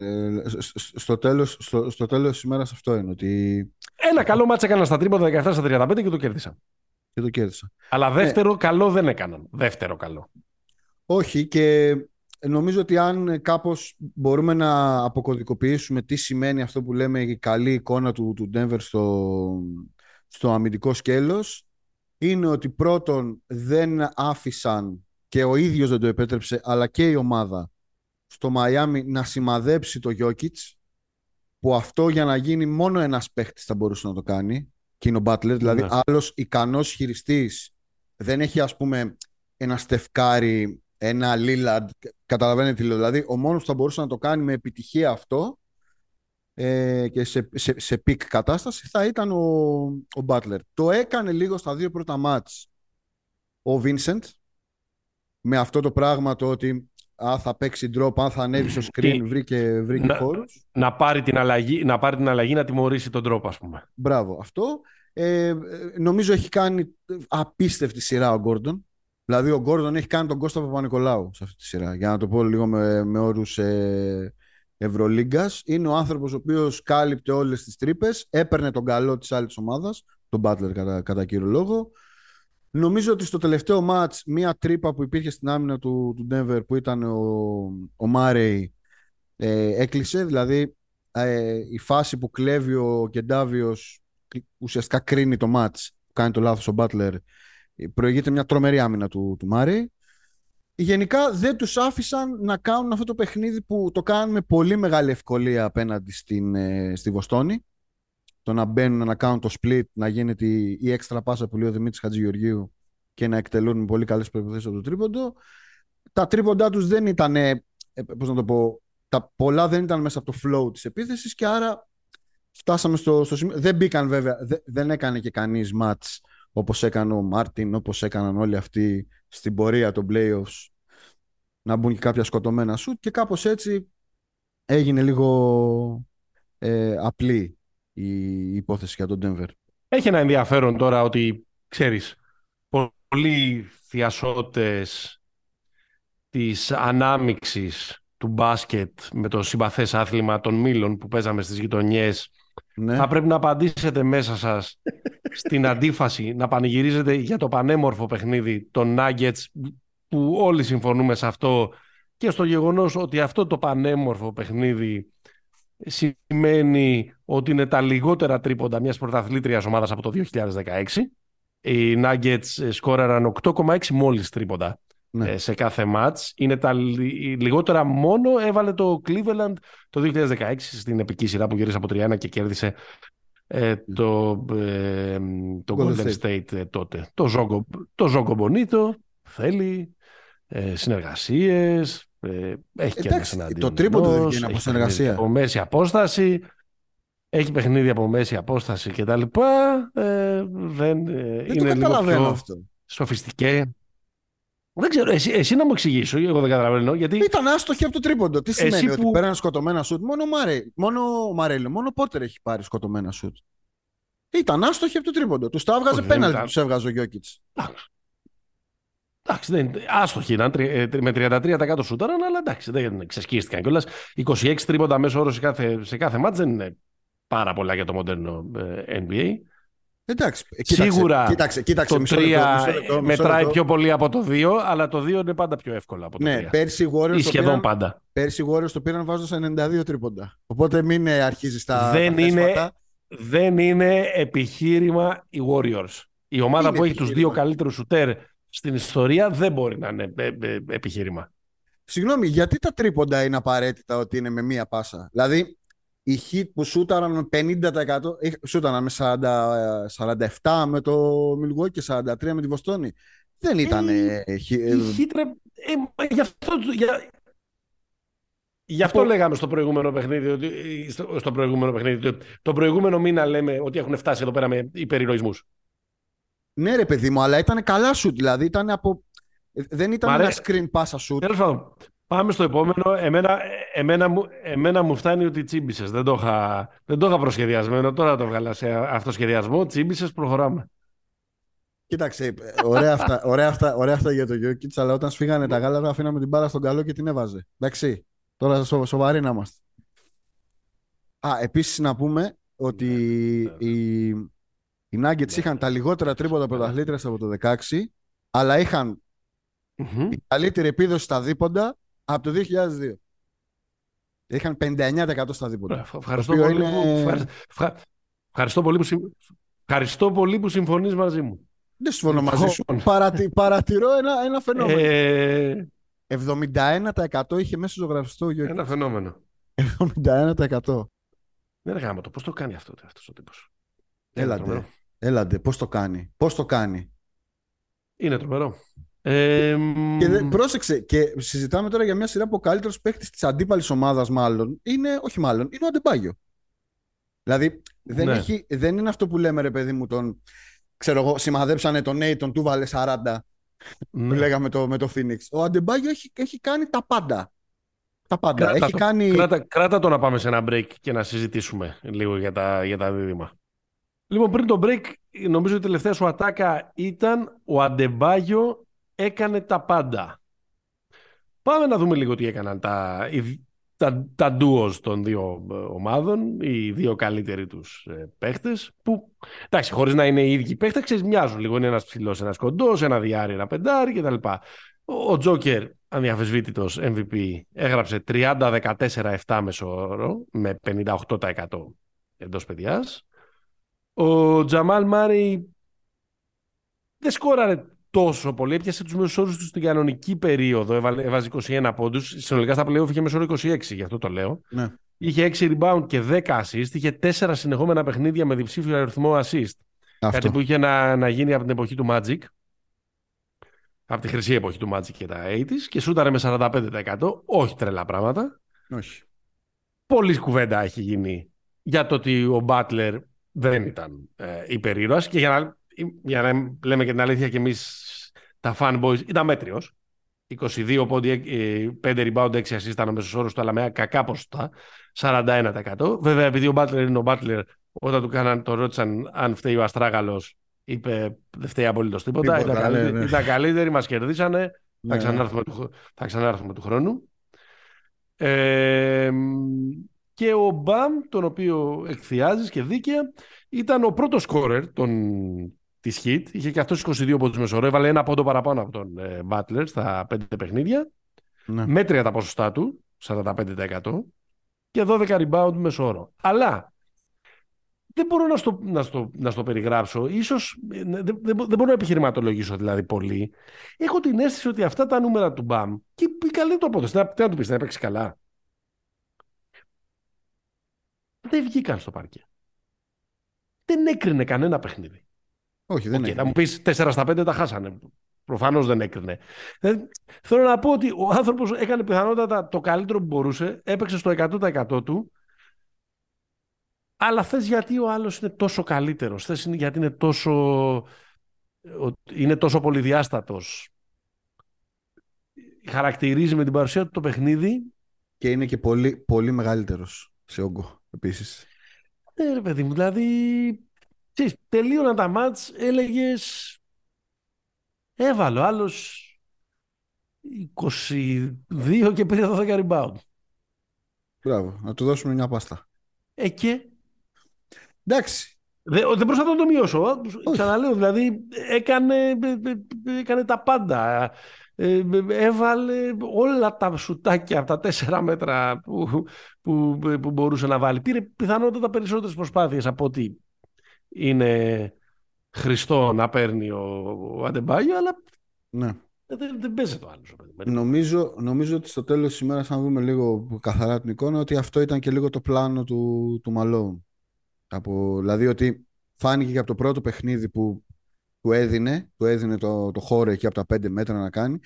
Στο τέλος, στο, στο τέλος της ημέρας αυτό είναι. Ότι... Ένα καλό μάτς έκαναν στα τρίποτα 17 στα 35 και το κέρδισαν. Και το κέρδισαν. Αλλά δεύτερο καλό δεν έκαναν. Δεύτερο καλό. Όχι και νομίζω ότι αν κάπως μπορούμε να αποκωδικοποιήσουμε τι σημαίνει αυτό που λέμε η καλή εικόνα του, του Denver στο, στο αμυντικό σκέλος είναι ότι πρώτον δεν άφησαν και ο ίδιος δεν το επέτρεψε αλλά και η ομάδα στο Μαϊάμι να σημαδέψει το Γιώκητς που αυτό για να γίνει μόνο ένας παίχτης θα μπορούσε να το κάνει και είναι ο Butler, δηλαδή ναι. άλλος ικανός χειριστής δεν έχει ας πούμε ένα στεφκάρι ένα Lillard, καταλαβαίνετε τι λέω. Δηλαδή, ο μόνος που θα μπορούσε να το κάνει με επιτυχία αυτό ε, και σε, σε, σε peak κατάσταση θα ήταν ο, ο Butler. Το έκανε λίγο στα δύο πρώτα μάτς ο Vincent με αυτό το πράγμα το ότι α, θα παίξει drop, αν θα ανέβει στο screen, βρήκε, βρήκε να, χώρους. Να πάρει, την αλλαγή, να πάρει την αλλαγή να τιμωρήσει τον drop, ας πούμε. Μπράβο, αυτό. Ε, νομίζω έχει κάνει απίστευτη σειρά ο Gordon. Δηλαδή ο Γκόρντον έχει κάνει τον Κώστα Παπα-Νικολάου σε αυτή τη σειρά. Για να το πω λίγο με, με όρους ε, Ευρωλίγκας. Είναι ο άνθρωπος ο οποίος κάλυπτε όλες τις τρύπες, έπαιρνε τον καλό της άλλης ομάδας, τον Butler κατά, κατά κύριο λόγο. Νομίζω ότι στο τελευταίο μάτς μία τρύπα που υπήρχε στην άμυνα του, του Denver που ήταν ο, ο Μάρεϊ ε, έκλεισε. Δηλαδή ε, η φάση που κλέβει ο Κεντάβιος ουσιαστικά κρίνει το μάτς που κάνει το λάθος ο Butler Προηγείται μια τρομερή άμυνα του, του Μάρι. Γενικά δεν τους άφησαν να κάνουν αυτό το παιχνίδι που το κάνουν με πολύ μεγάλη ευκολία απέναντι στην, ε, στη Βοστόνη. Το να μπαίνουν να κάνουν το split, να γίνεται η, η έξτρα πάσα που λέει ο Δημήτρης Χατζηγεωργίου και να εκτελούν με πολύ καλές προϋποθέσεις από το τρίποντο. Τα τρίποντά τους δεν ήταν, ε, πώς να το πω, τα πολλά δεν ήταν μέσα από το flow της επίθεσης και άρα φτάσαμε στο, στο σημείο. Δεν μπήκαν βέβαια, δεν έκανε και κανείς μάτς όπως έκανε ο Μάρτιν, όπως έκαναν όλοι αυτοί στην πορεία των playoffs να μπουν και κάποια σκοτωμένα σουτ και κάπως έτσι έγινε λίγο ε, απλή η υπόθεση για τον Denver. Έχει ένα ενδιαφέρον τώρα ότι, ξέρεις, πολλοί θειασότες της ανάμιξης του μπάσκετ με το συμπαθές άθλημα των μήλων που παίζαμε στις γειτονιές ναι. θα πρέπει να απαντήσετε μέσα σας στην αντίφαση να πανηγυρίζετε για το πανέμορφο παιχνίδι των Nuggets που όλοι συμφωνούμε σε αυτό και στο γεγονός ότι αυτό το πανέμορφο παιχνίδι σημαίνει ότι είναι τα λιγότερα τρίποντα μιας πρωταθλήτριας ομάδας από το 2016. Οι Nuggets σκόραραν 8,6 μόλις τρίποντα ναι. Ε, σε κάθε μάτς. Είναι τα λιγότερα μόνο έβαλε το Cleveland το 2016 στην επική σειρά που γύρισε από 3-1 και κέρδισε ε, το, ε, το Golden State, ε, τότε. Το Ζόγκο, το Ζόγκο Μπονίτο θέλει ε, συνεργασίες, ε, έχει και ένα Το τρίποντο δεν βγαίνει από συνεργασία. Από μέση απόσταση, έχει παιχνίδι από μέση απόσταση κτλ. Ε, δεν, δεν είναι το καταλαβαίνω λίγο αυτό. Σοφιστικέ. Δεν ξέρω, εσύ, εσύ να μου εξηγήσω, εγώ δεν καταλαβαίνω. Γιατί... Ήταν άστοχη από το τρίποντο. Τι σημαίνει που... ότι πέραν σκοτωμένα σουτ. Μόνο ο Μαρέ, μόνο ο Μαρέλο, μόνο ο Πότερ έχει πάρει σκοτωμένα σουτ. Ήταν άστοχη από το τρίποντο. Τους τα έβγαζε πέναλτι, τους έβγαζε ο Γιώκητς. Εντάξει, δεν, άστοχη ήταν. Ε, με 33% σούταραν, αλλά εντάξει, δεν ξεσκίστηκαν κιόλας. 26 τρίποντα μέσω όρο σε κάθε, σε κάθε μάτς δεν είναι πάρα πολλά για το μοντέρνο ε, NBA. Εντάξει, κοίταξε, Σίγουρα κοίταξε, κοίταξε, το 3 μετράει πιο πολύ από το 2, αλλά το 2 είναι πάντα πιο εύκολο από το 3. Ναι, πέρσι Warriors Ή σχεδόν πήραν, πάντα. Πέρσι Warriors το πήραν βάζοντας 92 τρίποντα. Οπότε μην αρχίζεις τα δεν είναι, δεν είναι επιχείρημα οι Warriors. Η ομάδα είναι που έχει τους δύο καλύτερους σουτέρ στην ιστορία δεν μπορεί να είναι ε, ε, επιχείρημα. Συγγνώμη, γιατί τα τρίποντα είναι απαραίτητα ότι είναι με μία πάσα; Δηλαδή, οι hit που σούταραν με 50% σούταραν με 40, 47 με το Milwaukee και 43 με τη Βοστόνη. Δεν ήταν... Ε, ε, hit, ε, γι' αυτό, για, Γι' αυτό λέγαμε στο προηγούμενο παιχνίδι, ότι, στο, στο προηγούμενο παιχνίδι, ότι το προηγούμενο μήνα λέμε ότι έχουν φτάσει εδώ πέρα με υπερηρωισμούς. Ναι ρε παιδί μου, αλλά ήταν καλά σουτ, δηλαδή ήταν από... Δεν ήταν Μαρέ... ένα screen πάσα σουτ. Τέλος πάντων, Πάμε στο επόμενο. Εμένα, εμένα, εμένα μου φτάνει ότι τσίμπησες. Δεν το είχα, δεν το είχα προσχεδιασμένο. Τώρα το βγάλα σε αυτοσχεδιασμό. Τσίμπησες, προχωράμε. Κοίταξε, ωραία αυτά, ωραία αυτά, ωραία αυτά για το Γιώκητς, αλλά όταν σφίγανε τα γάλατα αφήναμε την μπάλα στον καλό και την έβαζε. Εντάξει. Τώρα σο, σοβαροί να είμαστε. Α, επίσης να πούμε ότι Ναι, ναι. Οι, οι Nuggets Ναι, είχαν ναι. τα λιγότερα τρίποτα πρωταθλήτρες από το 16, αλλά είχαν Μμμ. η καλύτερη επίδοση στα δίποντα από το 2002. Είχαν 59% στα δίποντα. Ωραία, Ευχαριστώ οποίο πολύ, είναι- που, ευχαρι- ευχα- ευχαριστώ, πολύ που, συμ- ευχαριστώ πολύ που συμφωνείς μαζί μου. Δεν συμφωνώ μαζί σου. Λοιπόν. Παρατη, παρατηρώ ένα, ένα φαινόμενο. Ε, 71% είχε μέσα ζωγραφιστό Γιώργη. ένα φαινόμενο. 71%. Δεν γάμο το. Πώς το κάνει αυτό αυτός ο τύπος; Έλατε. Είναι τρομερό. Έλατε, πώς το κάνει. Πώς το κάνει. Είναι τρομερό. Ε, Και δε, πρόσεξε, και συζητάμε τώρα για μια σειρά που ο καλύτερο παίκτη της αντίπαλης ομάδας, μάλλον είναι, όχι μάλλον, είναι ο Αντεμπάγιο. Δηλαδή, δεν, Ναι. έχει, δεν είναι αυτό που λέμε, ρε παιδί μου, τον. Ξέρω εγώ, σημαδέψανε τον Νέιτον, του βάλε 40, που ναι. λέγαμε το, με το Phoenix. Ο Αντεμπάγιο έχει, έχει κάνει τα πάντα. Τα πάντα. Κράτα έχει το. κάνει. Κράτα, κράτα το να πάμε σε ένα break και να συζητήσουμε λίγο για τα, για τα δίδυμα. Λοιπόν, πριν το break, νομίζω η τελευταία σου ατάκα ήταν ο Αντεμπάγιο έκανε τα πάντα. Πάμε να δούμε λίγο τι έκαναν τα, οι- τα, τα duos των δύο ε, ομάδων, οι δύο καλύτεροι τους ε, παίχτες, που, εντάξει, χωρίς να είναι οι ίδιοι παίχτες, ξέρεις, μοιάζουν λίγο. Είναι ένας ψηλός, ένας κοντός, ένα διάρρη, ένα πεντάρι κτλ. Ο ο Τζόκερ, αδιαφεσβήτητος MVP, έγραψε 30-14-7 μέσο όρο, με 58% εντός παιδιάς. Ο Τζαμάλ Μάρι δεν σκόραρε τόσο πολύ. Έπιασε τους μέσους όρους του στην κανονική περίοδο. Έβαλε, έβαζε 21 πόντους. Συνολικά στα playoff είχε μέσο όρο 26, γι' αυτό το λέω. Ναι. Είχε 6 rebound και 10 assist. Είχε 4 συνεχόμενα παιχνίδια με διψήφιο αριθμό assist. Κάτι Αυτό. που είχε να, να γίνει από την εποχή του Magic. Από τη χρυσή εποχή του Magic και τα 80s. Και σούταρε με 45%. Όχι τρελά πράγματα. Όχι. Πολλής κουβέντα έχει γίνει για το ότι ο Μπάτλερ δεν ήταν ε, υπερήρωας και για να, για να λέμε και την αλήθεια και εμείς τα fanboys ήταν μέτριος. 22 πόντι, ε, 5 rebound, 6 assist ήταν ο μέσος όρος του, αλλά με κακά ποσοστά, 41%. Βέβαια, επειδή ο Μπάτλερ είναι ο Μπάτλερ, όταν του κάναν, το ρώτησαν αν φταίει ο Αστράγαλος, είπε δεν φταίει απολύτως τίποτα, Τίποτα, ήταν, ναι, καλύτεροι, ναι. ήταν καλύτεροι, μας κερδίσανε, θα, Ναι. ξανάρθουμε του, χ- θα ξανάρθουμε του χρόνου. Ε, και ο Μπαμ, τον οποίο εκθιάζεις και δίκαια, ήταν ο πρώτος σκόρερ των, της Hit. Είχε και αυτός 22 πόντους μεσόωρο. Έβαλε ένα πόντο παραπάνω από τον ε, Butler στα 5 παιχνίδια. Ναι. Μέτρια τα ποσοστά του, 45% και 12 rebound μέσο όρο. Αλλά δεν μπορώ να στο, να στο, να στο περιγράψω. Ίσως ε, δεν, δεν, δεν μπορώ να επιχειρηματολογήσω δηλαδή πολύ. Έχω την αίσθηση ότι αυτά τα νούμερα του Μπαμ και η καλή του απόδοση. Τι να του πεις, να έπαιξε καλά. Δεν βγήκαν στο παρκέ. Δεν έκρινε κανένα παιχνίδι. Όχι, δεν Οκ, είναι. θα μου πεις 4 στα 5 τα χάσανε. Προφανώς δεν έκρινε. Δηλαδή, θέλω να πω ότι ο άνθρωπος έκανε πιθανότατα το καλύτερο που μπορούσε, έπαιξε στο 100% του. Αλλά θες γιατί ο άλλος είναι τόσο καλύτερος. Θες γιατί είναι τόσο. είναι τόσο πολυδιάστατος. Χαρακτηρίζει με την παρουσία του το παιχνίδι. Και είναι και πολύ, πολύ μεγαλύτερος σε όγκο επίσης. Ναι, ρε παιδί μου, δηλαδή. Ξέρεις, τελείωναν τα μάτς, έλεγες. Έβαλε ο άλλος 22 και πήρε 12 rebound. Μπράβο, να του δώσουμε μια πάστα. Ε, και; Εντάξει. δεν, δεν προσπαθώ να το μειώσω. α. Ξαναλέω, δηλαδή έκανε, έκανε τα πάντα. Ε, έβαλε όλα τα σουτάκια από τα τέσσερα μέτρα που, που, που μπορούσε να βάλει. Πήρε πιθανότατα περισσότερες προσπάθειες από ότι είναι χρηστό να παίρνει ο, ο Αντεμπάγιο, αλλά Ναι. δεν, δεν παίζει το άλλο. Νομίζω, νομίζω ότι στο τέλος της ημέρας, αν δούμε λίγο καθαρά την εικόνα, ότι αυτό ήταν και λίγο το πλάνο του, του Μαλόουν. Από, δηλαδή ότι φάνηκε και από το πρώτο παιχνίδι που του έδινε, του έδινε το, το χώρο εκεί από τα 5 μέτρα να κάνει.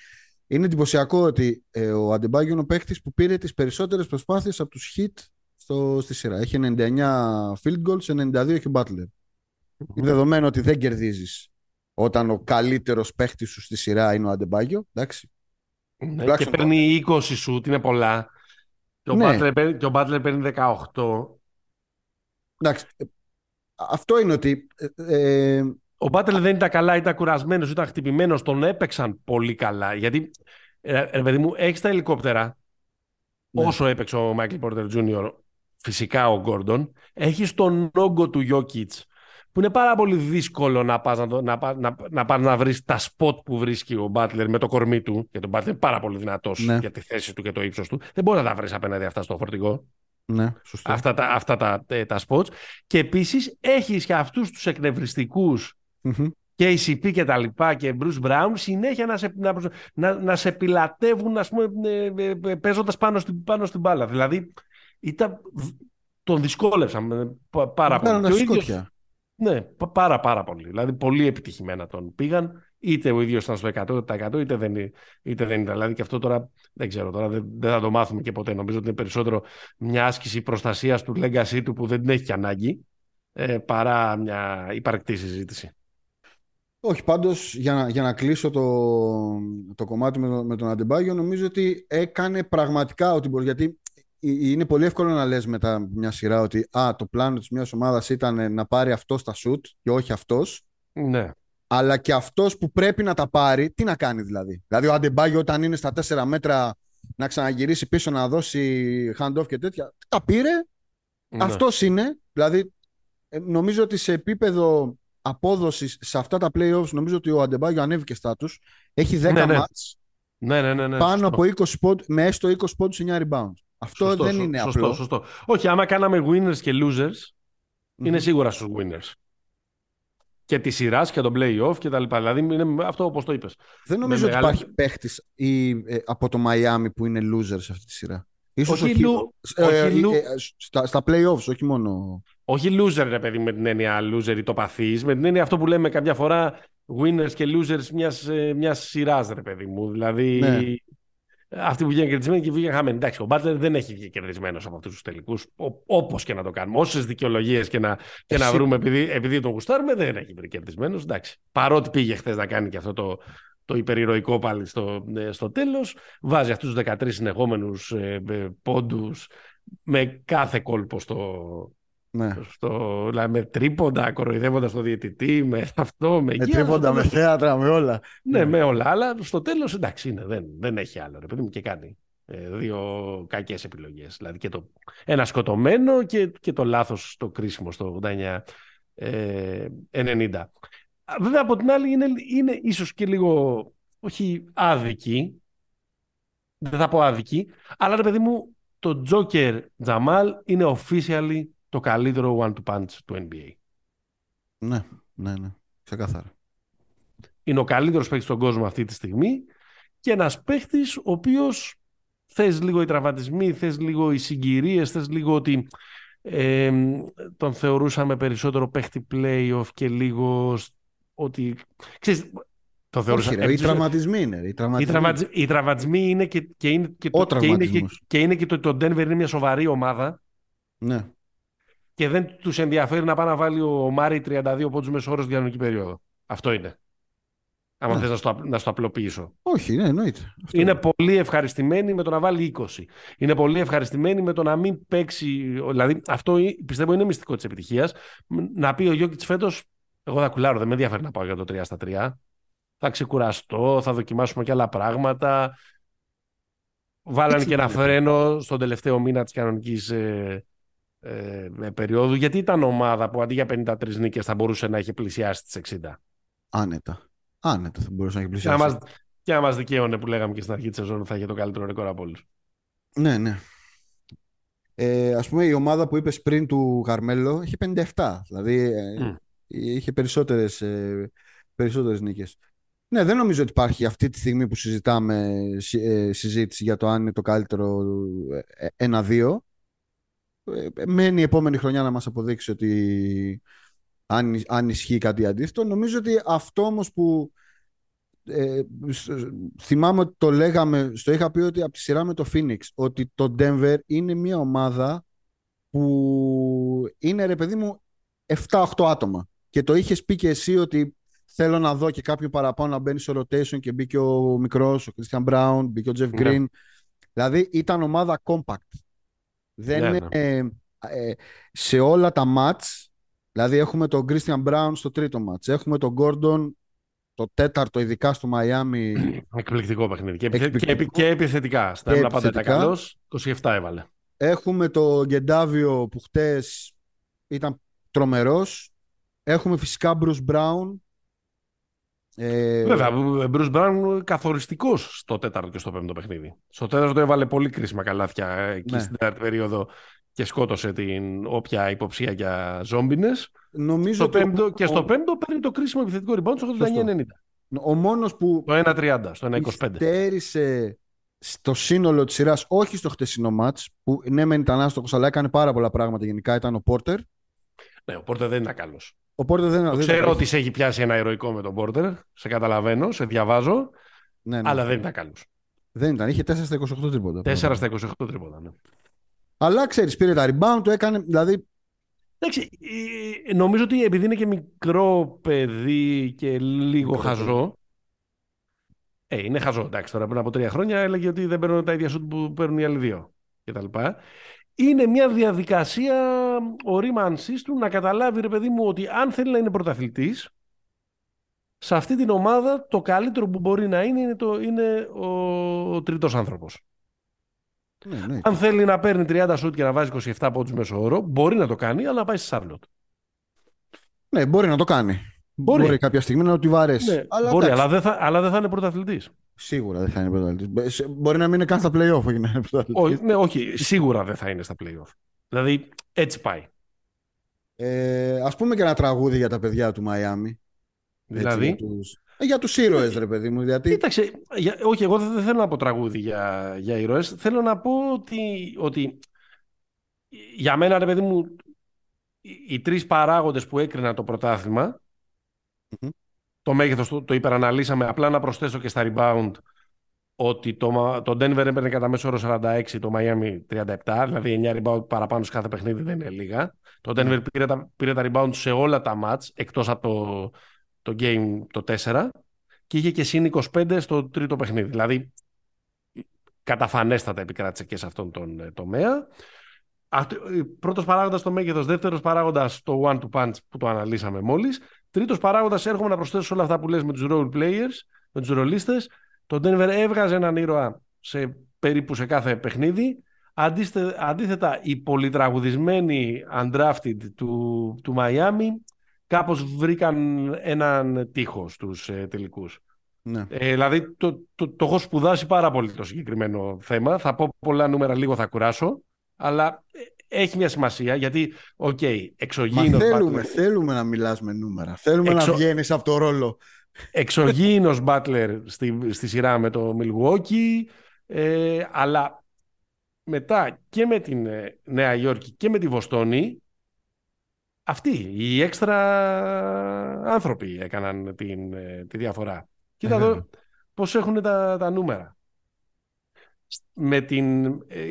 Είναι εντυπωσιακό ότι ε, ο Αντεμπάγιο είναι ο παίχτης που πήρε τις περισσότερες προσπάθειες από τους hit στο, στη σειρά. Έχει 99 field goals, 92 έχει ο Butler. Είναι δεδομένο ότι δεν κερδίζεις όταν ο καλύτερος παίχτης σου στη σειρά είναι ο Αντεμπάγιο. Εντάξει. Ναι, και Τουλάχιστον παίρνει 20 σουτ, είναι πολλά. Και ο, Ναι. Butler, παίρνει- και ο Butler παίρνει 18. Εντάξει. ε, Αυτό είναι ότι ε, ε, Ο Butler δεν ήταν καλά, ήταν κουρασμένος, ήταν χτυπημένος. Τον έπαιξαν πολύ καλά. Γιατί, ε, ρε παιδί μου, έχεις τα ελικόπτερα ναι. όσο έπαιξε ο Μάικλ Πόρτερ Τζούνιορ, φυσικά ο Γκόρντον, έχεις τον όγκο του Γιόκιτς που είναι πάρα πολύ δύσκολο να πας να, να, να, να, πας να βρεις τα σποτ που βρίσκει ο Μπάτλερ με το κορμί του, γιατί ο Μπάτλερ είναι πάρα πολύ δυνατός ναι. για τη θέση του και το ύψος του. Δεν μπορείς να τα βρεις απέναντι αυτά στο φορτηγό. Ναι, σωστό. Αυτά τα, αυτά τα, ε, τα spots. Και επίσης έχεις και αυτούς τους εκνευριστικούς mm-hmm. και ACP και τα λοιπά και Bruce Brown συνέχεια να σε, να, να, να σε πιλατεύουν ας πούμε, ε, ε, παίζοντας πάνω στην, πάνω στην μπάλα. Δηλαδή ήταν, τον δυσκόλεψαν πάρα πολύ. Ναι, πάρα πάρα πολύ. Δηλαδή πολύ επιτυχημένα τον πήγαν. Είτε ο ίδιος ήταν στο 100% είτε δεν, είτε δεν ήταν. Δηλαδή και αυτό τώρα δεν ξέρω, τώρα δεν, δεν θα το μάθουμε και ποτέ. Νομίζω ότι είναι περισσότερο μια άσκηση προστασίας του legacy του που δεν την έχει και ανάγκη ε, παρά μια υπαρκτή συζήτηση. Όχι, πάντως για να, για να κλείσω το, το κομμάτι με, με τον Αντεμπάγιο, νομίζω ότι έκανε πραγματικά ό,τι μπορεί. Γιατί είναι πολύ εύκολο να λες μετά μια σειρά ότι α, το πλάνο της μιας ομάδας ήταν να πάρει αυτός στα σουτ και όχι αυτός. Ναι. Αλλά και αυτός που πρέπει να τα πάρει, τι να κάνει δηλαδή. Δηλαδή ο Αντεμπάγιο όταν είναι στα τέσσερα μέτρα να ξαναγυρίσει πίσω να δώσει hand-off και τέτοια, τα πήρε. Ναι. Αυτός είναι. Δηλαδή ε, νομίζω ότι σε επίπεδο απόδοσης σε αυτά τα playoffs νομίζω ότι ο Αντεμπάγιο ανέβηκε στάτους. Έχει 10 ναι, ναι. Ναι, ναι, ναι, ναι, πάνω από 20 πόντ, με έστω 20 πόντους 9 rebounds. Αυτό σωστό, δεν είναι σωστό, απλό. Σωστό. Όχι, άμα κάναμε winners και losers, mm-hmm. είναι σίγουρα στους winners. Και τη σειράς και τον playoff και τα λοιπά. Δηλαδή είναι αυτό όπως το είπες. Δεν νομίζω ότι μεγάλη... υπάρχει παίχτης ε, από το Miami που είναι loser σε αυτή τη σειρά. Ίσως όχι, όχι, ε, ε, ε, στα, στα playoffs, όχι μόνο. Όχι loser, ρε παιδί, με την έννοια loser ή το παθή. Με την έννοια αυτό που λέμε κάποια φορά winners και losers μιας μιας σειράς, ρε παιδί μου. Δηλαδή. Ναι αυτοί που βγαίνουν κερδισμένοι και βγήκαν χαμένοι. Εντάξει, ο Μπάτλερ δεν έχει βγει κερδισμένος από αυτούς τους τελικούς. Όπως και να το κάνουμε. Όσες δικαιολογίες και, να, και να βρούμε επειδή, επειδή τον γουστάρουμε, δεν έχει βρει κερδισμένος. Εντάξει. Παρότι πήγε χθες να κάνει και αυτό το, το υπερηρωικό πάλι στο, ε, στο τέλος, βάζει αυτούς τους 13 συνεχόμενους ε, ε πόντους με κάθε κόλπο στο, ναι. Στο, δηλαδή με τρίποντα, κοροϊδεύοντας τον διαιτητή, με αυτό, με, με τρίποντα, με θέατρα, με όλα. Ναι, ναι, με όλα. Αλλά στο τέλος εντάξει είναι, δεν, δεν έχει άλλο. Ρε παιδί μου και κάνει ε, δύο κακές επιλογές. Δηλαδή και το ένα σκοτωμένο και, και το λάθος στο κρίσιμο στο 89 ε, 90. Βέβαια από την άλλη είναι, είναι ίσως και λίγο όχι άδικη, δεν θα πω άδικη, αλλά ρε παιδί μου το Joker Jamal είναι officially το καλύτερο one-to punch του NBA. Ναι, ναι, ναι. Ξεκάθαρα. Είναι ο καλύτερος παίκτης στον κόσμο αυτή τη στιγμή και ένας παίκτης ο οποίος θες λίγο οι τραυματισμοί, θες λίγο οι συγκυρίες, θες λίγο ότι ε, τον θεωρούσαμε περισσότερο παίκτη playoff και λίγο ότι. Ξέρεις, το θεωρούσα. Όχι, ρε, οι τραυματισμοί είναι. Οι τραυματισμοί, οι τραυματισμοί είναι και, και είναι και, το, και είναι και, και είναι και το ότι το Denver είναι μια σοβαρή ομάδα. Ναι και δεν τους ενδιαφέρει να πάει να βάλει ο Μάρι 32 πόντους μέσω όρος στην κανονική περίοδο. Αυτό είναι. Άμα ναι. θες να, στο, να στο απλοποιήσω. Όχι, ναι, εννοείται. Αυτό είναι, πολύ ευχαριστημένοι με το να βάλει 20. Είναι πολύ ευχαριστημένοι με το να μην παίξει. Δηλαδή, αυτό πιστεύω είναι μυστικό της επιτυχίας. Να πει ο Γιώκητς φέτος, εγώ θα κουλάρω, δεν με ενδιαφέρει να πάω για το 3 στα 3. Θα ξεκουραστώ, θα δοκιμάσουμε και άλλα πράγματα. Βάλανε και ένα φρένο στον τελευταίο μήνα της κανονικής ε, ε, περίοδου, γιατί ήταν ομάδα που αντί για 53 νίκες θα μπορούσε να έχει πλησιάσει τις 60. Άνετα. Άνετα θα μπορούσε να έχει πλησιάσει. Και να μας, και να μας δικαίωνε που λέγαμε και στην αρχή της σεζόν θα είχε το καλύτερο ρεκόρ από όλους. Ναι, ναι. Ε, ας πούμε η ομάδα που είπες πριν του Γαρμέλο είχε 57. Δηλαδή mm. Είχε περισσότερες, ε, περισσότερες νίκες. Ναι, δεν νομίζω ότι υπάρχει αυτή τη στιγμή που συζητάμε ε, συζήτηση για το αν είναι το καλύτερο 1-2. Ε, μένει η επόμενη χρονιά να μας αποδείξει ότι αν, αν ισχύει κάτι αντίθετο. Νομίζω ότι αυτό όμως που ε, θυμάμαι ότι το λέγαμε, στο είχα πει ότι από τη σειρά με το Phoenix, ότι το Denver είναι μια ομάδα που είναι ρε παιδί μου 7-8 άτομα. Και το είχες πει και εσύ ότι θέλω να δω και κάποιο παραπάνω να μπαίνει στο rotation και μπήκε ο μικρός, ο Christian Brown, μπήκε ο Jeff ναι. Green. Δηλαδή ήταν ομάδα compact. Δεν ναι, ναι. Ε, σε όλα τα μάτς, δηλαδή έχουμε τον Christian Brown στο τρίτο μάτς, έχουμε τον Gordon το τέταρτο, ειδικά στο Μαϊάμι. Εκπληκτικό παιχνίδι. Και, Εκπληκτικό. και, επιθετικά. Στα έμεινα πάντα ήταν καλό. 27 έβαλε. Έχουμε το Γκεντάβιο που χτες ήταν τρομερός. Έχουμε φυσικά Bruce Brown. Ε... Βέβαια, Bruce Brown καθοριστικός στο τέταρτο και στο πέμπτο παιχνίδι. Στο τέταρτο έβαλε πολύ κρίσιμα καλάθια εκεί ναι. στην τέταρτη περίοδο και σκότωσε την όποια υποψία για ζόμπινες. Νομίζω στο το... πέμπτο, και στο πέμπτο παίρνει το κρίσιμο επιθετικό rebound στο 89-90. Ο μόνος που το 1-30, στο 1-25. Στέρισε στο σύνολο της σειράς, όχι στο χτεσινό μάτς, που ναι, μεν ήταν άστοχος, αλλά έκανε πάρα πολλά πράγματα γενικά. Ήταν ο Πόρτερ. Ναι, ο Πόρτερ δεν είναι καλός. Ο Πόρτερ δεν είναι Ξέρω ότι σε έχει πιάσει ένα ηρωικό με τον Πόρτερ. Σε καταλαβαίνω, σε διαβάζω. Ναι, ναι. Αλλά δεν ήταν καλός. Δεν ήταν. Είχε 4 στα 28 τρίποτα. 4 στα 28 τρίποτα, ναι. Αλλά ξέρεις, πήρε τα rebound, το έκανε. Δηλαδή. Εντάξει, νομίζω ότι επειδή είναι και μικρό παιδί και λίγο μικρό χαζό. Ε, είναι χαζό. Εντάξει, τώρα πριν από τρία χρόνια έλεγε ότι δεν παίρνουν τα ίδια σουτ που παίρνουν οι άλλοι δύο κτλ. Είναι μια διαδικασία ορίμανσή του να καταλάβει, ρε παιδί μου, ότι αν θέλει να είναι πρωταθλητής, σε αυτή την ομάδα το καλύτερο που μπορεί να είναι είναι, το, είναι ο, ο τρίτος άνθρωπος. Ναι, ναι. Αν θέλει να παίρνει 30 σουτ και να βάζει 27 πόντους μέσω όρο, μπορεί να το κάνει, αλλά να πάει στη Σάρλοτ. Ναι, μπορεί να το κάνει. Μπορεί, μπορεί κάποια στιγμή να του βαρέσει. Ναι, αλλά, μπορεί, αλλά δεν, θα, αλλά δεν θα είναι πρωταθλητής. Σίγουρα δεν θα είναι πρωταθλητής. Μπορεί να μην είναι καν στα playoff για να είναι πρωταθλητής. Ναι, όχι, σίγουρα δεν θα είναι στα playoff. Δηλαδή έτσι πάει. Ε, ας πούμε και ένα τραγούδι για τα παιδιά του Μαϊάμι. Δηλαδή; Ε, για τους ήρωες ρε παιδί μου. Γιατί... Κοίταξε, για, όχι εγώ δεν θέλω να πω τραγούδι για, για ήρωες. Θέλω να πω ότι, ότι για μένα ρε παιδί μου οι, οι τρεις παράγοντες που έκριναν το πρωταθλημα το μέγεθος το, το υπεραναλύσαμε. Απλά να προσθέσω και στα rebound ότι το, το Denver έπαιρνε κατά μέσο όρο 46, το Miami 37, δηλαδή 9 rebound παραπάνω σε κάθε παιχνίδι δεν είναι λίγα. Το Denver mm. πήρε, τα, πήρε τα rebound σε όλα τα match, εκτός από το, το game το 4 και είχε και συν 25 στο τρίτο παιχνίδι. Δηλαδή, καταφανέστατα επικράτησες και σε αυτόν τον ε, τομέα. Πρώτος παράγοντας το μέγεθος, δεύτερος παράγοντας το one to punch που το αναλύσαμε μόλις. Τρίτος παράγοντας έρχομαι να προσθέσω όλα αυτά που λες με τους role players, με τους ρολίστες. Το Denver έβγαζε έναν ήρωα σε περίπου σε κάθε παιχνίδι. Αντίθετα, οι πολυτραγουδισμένοι undrafted του, του Miami κάπως βρήκαν έναν τείχος στους ε, τελικούς. Ναι. Ε, δηλαδή το, το, το, έχω σπουδάσει πάρα πολύ το συγκεκριμένο θέμα. Θα πω πολλά νούμερα, λίγο θα κουράσω. Αλλά ε, έχει μια σημασία γιατί, OK, okay, εξωγήινος... Μα θέλουμε, θέλουμε να μιλάς με νούμερα. Θέλουμε Εξο... να βγαίνεις από το ρόλο. Εξωγήινος Μπάτλερ στη, στη σειρά με το Milwaukee, ε, αλλά μετά και με την ε, Νέα Υόρκη και με τη Βοστόνη αυτοί, οι έξτρα άνθρωποι έκαναν την, ε, τη διαφορά. Κοίτα εδώ ε, πώς έχουν τα, τα νούμερα. Με την, ε,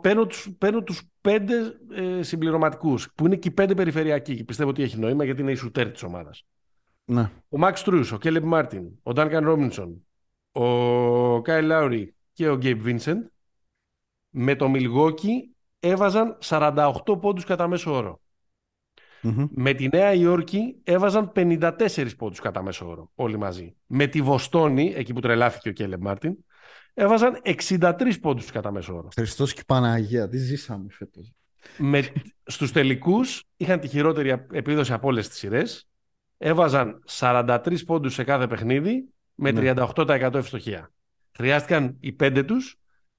παίρνω, τους, παίρνω τους πέντε ε, συμπληρωματικούς, που είναι και οι πέντε περιφερειακοί και πιστεύω ότι έχει νόημα γιατί είναι η σουτέρ της ομάδας. Ναι. Ο Μαξ Στρους, ο Κέιλεμπ Μάρτιν, ο Ντάνκαν Ρόμπινσον, ο Κάιλ Λάουρι και ο Γκέιμπ Βίνσεντ με το Μιλγουόκι έβαζαν 48 πόντους κατά μέσο όρο. Με τη Νέα Υόρκη έβαζαν 54 πόντους κατά μέσο όρο όλοι μαζί. Με τη Βοστόνη, εκεί που τρελάθηκε ο Κέιλεμπ Μάρτιν, έβαζαν 63 πόντους κατά μέσο όρο. Χριστός και Παναγία, τι ζήσαμε φέτος. Με, στους τελικούς είχαν τη χειρότερη επίδοση από όλες τις σειρές. Έβαζαν 43 πόντους σε κάθε παιχνίδι με 38% ναι. ευστοχία. Χρειάστηκαν οι πέντε τους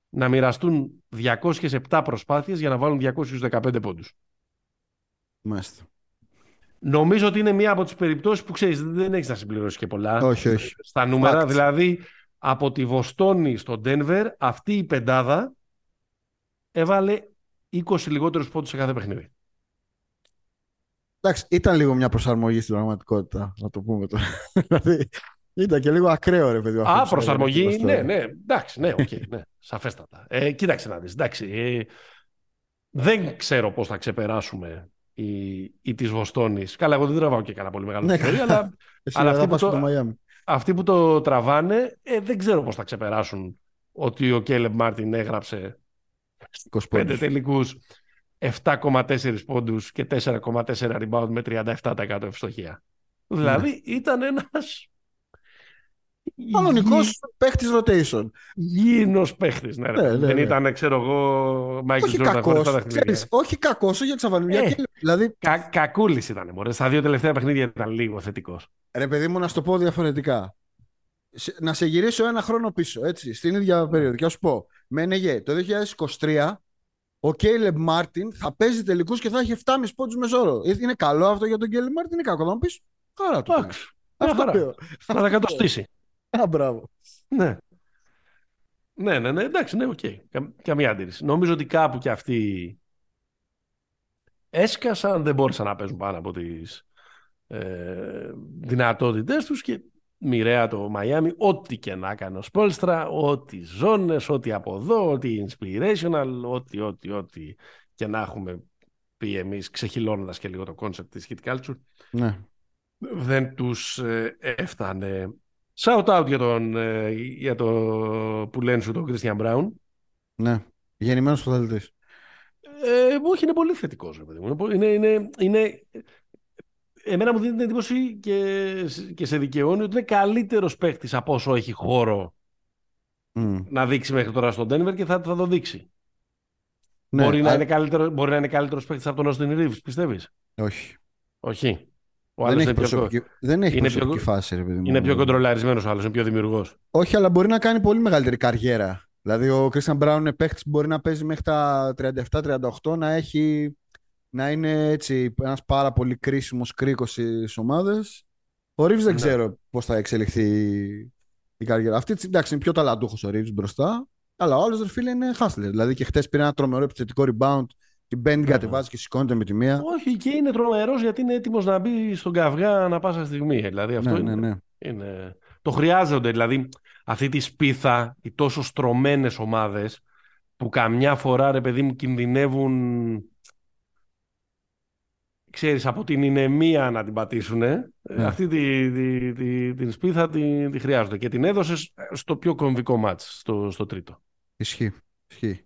να μοιραστούν 207 προσπάθειες για να βάλουν 215 πόντους. Μάλιστα. Νομίζω ότι είναι μία από τις περιπτώσεις που ξέρεις δεν έχεις να συμπληρώσεις και πολλά όχι, όχι. στα νούμερα. Δηλαδή από τη Βοστόνη στο Ντένβερ αυτή η πεντάδα έβαλε 20 λιγότερους πόντους σε κάθε παιχνίδι. Εντάξει, ήταν λίγο μια προσαρμογή στην πραγματικότητα, να το πούμε τώρα. δηλαδή, ήταν και λίγο ακραίο, ρε παιδί. Α, προσαρμογή, ναι, ναι, εντάξει, ναι, okay, ναι, σαφέστατα. Ε, κοίταξε να δεις, εντάξει, ε, δεν ξέρω πώς θα ξεπεράσουμε η, η της Βοστόνης. Καλά, εγώ δεν τραβάω και κανένα πολύ μεγάλο ναι, αλλά, αλλά αυτοί, που το, αυτοί που το τραβάνε ε, δεν ξέρω πώς θα ξεπεράσουν ότι ο Κέλεμ Μάρτιν έγραψε 25 τελικούς 7,4 πόντους και 4,4 rebound με 37% ευστοχία. Δηλαδή ναι. ήταν ένας Κανονικός παίχτης rotation. Γίνο παίχτης. Ναι, ναι, ναι, Δεν ναι. ήταν, ξέρω εγώ, Μάικλ Τζόρνταν χωρί τα Όχι κακός, για Τσαβαλουνιά. Ε, δηλαδή... κα, κακούλης ήταν. Μωρέ. Στα δύο τελευταία παιχνίδια ήταν λίγο θετικός. Ρε, παιδί μου, να σου το πω διαφορετικά. Να σε γυρίσω ένα χρόνο πίσω, έτσι, στην ίδια περίοδο. Και να σου πω, με NG, το 2023 ο Κέιλεμπ Μάρτιν θα παίζει τελικούς και θα έχει 7,5 πόντους μέσο όρο. Ε, είναι καλό αυτό για τον Κέιλεμπ Μάρτιν, είναι κακό. Θα μου πεις, χαρά του. Αυτό λέω. Θα τα κατοστήσει. Α, μπράβο. Ναι. Ναι, ναι, ναι, εντάξει, ναι, οκ. καμία αντίρρηση. Νομίζω ότι κάπου και αυτοί έσκασαν, δεν μπόρεσαν να παίζουν πάνω από τις ε, δυνατότητες τους και μοιραία το Μαϊάμι, ό,τι και να κάνει ο Σπόλστρα, ό,τι ζώνες, ό,τι από εδώ, ό,τι inspirational, ό,τι, ό,τι, ό,τι και να έχουμε πει εμείς ξεχυλώνοντας και λίγο το concept της hit culture. Ναι. Δεν τους ε, έφτανε Shout out για, τον, ε, για το που λένε σου τον Christian Brown. Ναι, γεννημένος πρωταθλητής. Ε, όχι, είναι πολύ θετικός. Είναι, είναι, είναι, εμένα μου δίνει την εντύπωση και, και σε δικαιώνει ότι είναι καλύτερος παίχτης από όσο έχει χώρο mm. να δείξει μέχρι τώρα στον Denver και θα, θα το δείξει. Ναι, μπορεί, να είναι καλύτερο, μπορεί να είναι καλύτερος παίχτης από τον Austin Reeves, πιστεύεις; Όχι. Όχι. Ο δεν, έχει προσωπική, πιο... δεν έχει είναι προσωπική πιο... φάση. Ρε, παιδί είναι πιο κοντρολαρισμένος ο άλλος, είναι πιο δημιουργός. Όχι, αλλά μπορεί να κάνει πολύ μεγαλύτερη καριέρα. Δηλαδή, ο Κρίστιαν Μπράουν είναι παίχτη που μπορεί να παίζει μέχρι τα 37-38, να, έχει, να είναι έτσι ένας πάρα πολύ κρίσιμος κρίκος στις ομάδες. Ο Ρίβ δεν ναι. ξέρω πώς θα εξελιχθεί η καριέρα. Αυτή εντάξει, είναι πιο ταλαντούχος ο Ρίβ μπροστά. Αλλά ο άλλος φίλε είναι χάσλερ. Δηλαδή και χτες πήρε ένα τρομερό επιθετικό rebound και μπαίνει, ναι. κατεβάζει και σηκώνεται με τη μία. Όχι, και είναι τρομερός γιατί είναι έτοιμος να μπει στον καυγά ανά πάσα στιγμή. Δηλαδή αυτό ναι, είναι, ναι, ναι. είναι. Το χρειάζονται. Δηλαδή αυτή τη σπίθα, οι τόσο στρωμένες ομάδες που καμιά φορά ρε παιδί μου κινδυνεύουν ξέρεις, από την ηνεμία να την πατήσουν. Ναι. Αυτή τη, τη, τη, την σπίθα τη, τη χρειάζονται. Και την έδωσες στο πιο κομβικό μάτς, στο, στο τρίτο. Ισχύει. Ισχύει.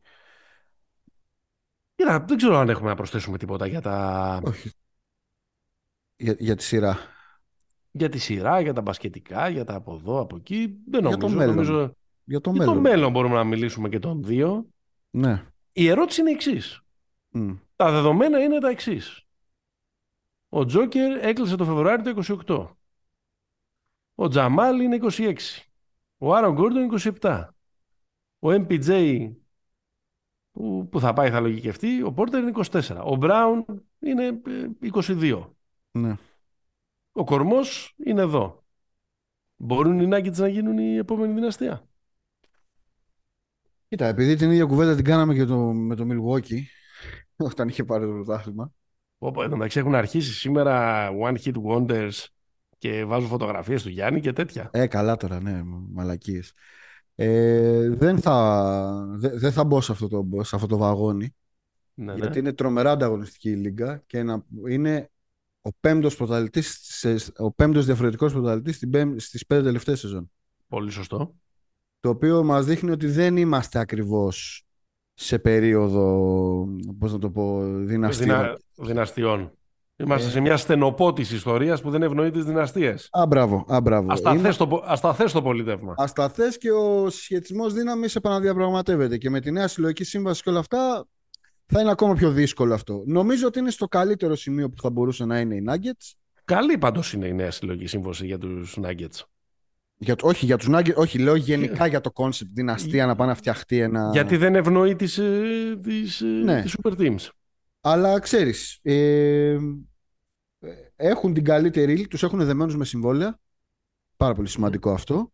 Κοίτα, δεν ξέρω αν έχουμε να προσθέσουμε τίποτα για τα... Όχι. Για, για τη σειρά. Για τη σειρά, για τα μπασκετικά, για τα από εδώ, από εκεί. Δεν νομίζω. Για το μέλλον. Νομίζω... Για το, για μέλλον. το μέλλον μπορούμε να μιλήσουμε και των δύο. Ναι. Η ερώτηση είναι η εξής. Τα δεδομένα είναι τα εξής. Ο Τζόκερ έκλεισε το Φεβρουάριο το 28. Ο Τζαμάλ είναι 26. Ο Άρον Γκόρντον 27. Ο MPJ που, που θα πάει θα λογικευτεί. Ο Πόρτερ είναι 24. Ο Μπράουν είναι 22. Ε, ναι. Ο κορμός είναι εδώ. Μπορούν οι Nuggets να γίνουν η επόμενη δυναστεία; Κοίτα, επειδή την ίδια κουβέντα την κάναμε και το, με το Milwaukee όταν είχε πάρει το πρωτάθλημα. Όπω εντάξει έχουν αρχίσει σήμερα One Hit Wonders και βάζουν φωτογραφίες του Γιάννη και τέτοια. Ε, καλά τώρα, ναι, μαλακίες. Ε, δεν, θα, δεν θα μπω σε αυτό το, σε αυτό το βαγόνι. Ναι, ναι. γιατί είναι τρομερά ανταγωνιστική η Λίγκα και είναι ο πέμπτος, πρωταλητής, ο πέμπτος διαφορετικός πρωταλητής στις πέντε τελευταίες σεζόν. Πολύ σωστό. Το οποίο μας δείχνει ότι δεν είμαστε ακριβώς σε περίοδο, πώς να το πω, δυναστιών. Δυνα... Δυναστιών. Είμαστε ε... σε μια στενοπό τη ιστορίας που δεν ευνοεί τις δυναστείες. Α, μπράβο. Α, μπράβο. Ασταθέ το, ασταθές το πολιτεύμα. Ασταθέ και ο συσχετισμό δύναμης επαναδιαπραγματεύεται. Και με τη νέα συλλογική σύμβαση και όλα αυτά θα είναι ακόμα πιο δύσκολο αυτό. Νομίζω ότι είναι στο καλύτερο σημείο που θα μπορούσε να είναι οι Nuggets. Καλή πάντως είναι η νέα συλλογική σύμβαση για τους Nuggets. Για, όχι, για τους Nuggets, όχι, λέω γενικά για το concept δυναστεία να πάνε να φτιαχτεί ένα. Γιατί δεν ευνοεί τις τις, ε, ε, ναι. super teams. Αλλά ξέρεις, ε, έχουν την καλύτερη, τους έχουν δεμένους με συμβόλαια. Πάρα πολύ σημαντικό αυτό.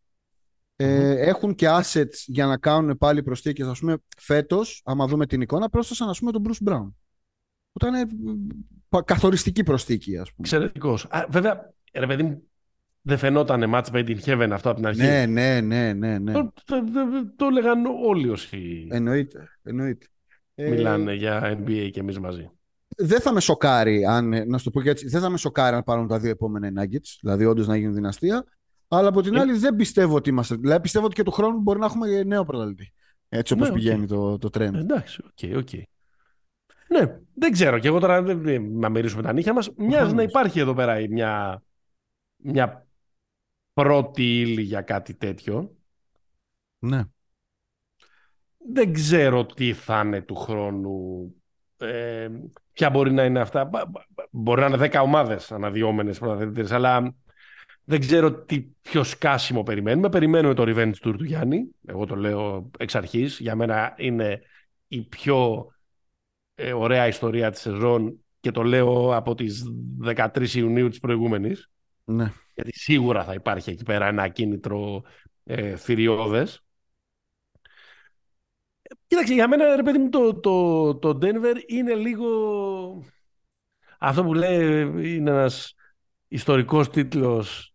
Ε, έχουν και assets για να κάνουν πάλι προσθήκες. Ας πούμε, φέτος, άμα δούμε την εικόνα, πρόσθεσαν ας πούμε τον Bruce Brown. Που ήταν καθοριστική προσθήκη, ας πούμε. Εξαιρετικός. Α, βέβαια, ρε παιδί μου, δεν φαινόταν match made in heaven αυτό από την αρχή. Ναι, ναι, ναι, ναι. ναι. Το, το, το, το έλεγαν όλοι όσοι εννοείται, εννοείται. μιλάνε για NBA και εμείς μαζί δεν θα με σοκάρει, αν, να σου το πω και έτσι, δεν θα με σοκάρει αν πάρουν τα δύο επόμενα Nuggets, δηλαδή όντως να γίνουν δυναστεία. Αλλά από την ε. άλλη δεν πιστεύω ότι είμαστε. Δηλαδή πιστεύω ότι και του χρόνου μπορεί να έχουμε νέο πρωταθλητή. Έτσι όπως ναι, πηγαίνει το, το trend. Εντάξει, OK, okay, OK. Okay. Ναι, δεν ξέρω. Και εγώ τώρα να μυρίσουμε τα νύχια μας. Μοιάζει να υπάρχει εδώ πέρα μια, μια πρώτη ύλη για κάτι τέτοιο. Ναι. Δεν ξέρω τι θα είναι του χρόνου. Ε, ποια μπορεί να είναι αυτά. Μπορεί να είναι 10 ομάδες αναδυόμενες πρωταθλητές, αλλά δεν ξέρω τι πιο σκάσιμο περιμένουμε. Περιμένουμε το Revenge Tour του Γιάννη. Εγώ το λέω εξ αρχής. Για μένα είναι η πιο ε, ωραία ιστορία της σεζόν και το λέω από τις 13 Ιουνίου της προηγούμενης. Ναι. Γιατί σίγουρα θα υπάρχει εκεί πέρα ένα κίνητρο ε, θηριώδες. Κοίταξε, για μένα, ρε παιδί μου, το, το, το Denver είναι λίγο... Αυτό που λέει είναι ένας ιστορικός τίτλος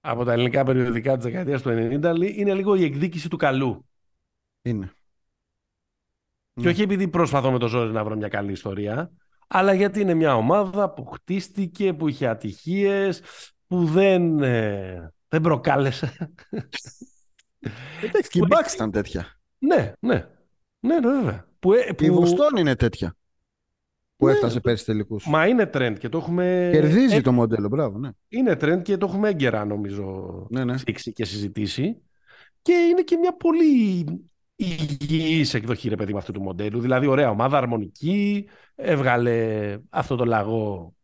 από τα ελληνικά περιοδικά της δεκαετίας του 90, είναι λίγο η εκδίκηση του καλού. Είναι. Και ναι. όχι επειδή προσπαθώ με το ζόρι να βρω μια καλή ιστορία, αλλά γιατί είναι μια ομάδα που χτίστηκε, που είχε ατυχίες, που δεν, ε, δεν προκάλεσε. Εντάξει, και η Bucks ήταν τέτοια. Ναι, ναι. Ναι, ναι, βέβαια. Που, ε, που... Η Βοστόν είναι τέτοια. Που ναι, έφτασε πέρσι τελικούς. Μα είναι trend και το έχουμε. Κερδίζει το μοντέλο, μπράβο, ναι. Είναι trend και το έχουμε έγκαιρα, νομίζω, ναι, ναι. και συζητήσει. Και είναι και μια πολύ υγιής εκδοχή, ρε παιδί, με αυτού του μοντέλου. Δηλαδή, ωραία ομάδα, αρμονική, έβγαλε αυτό το λαγό.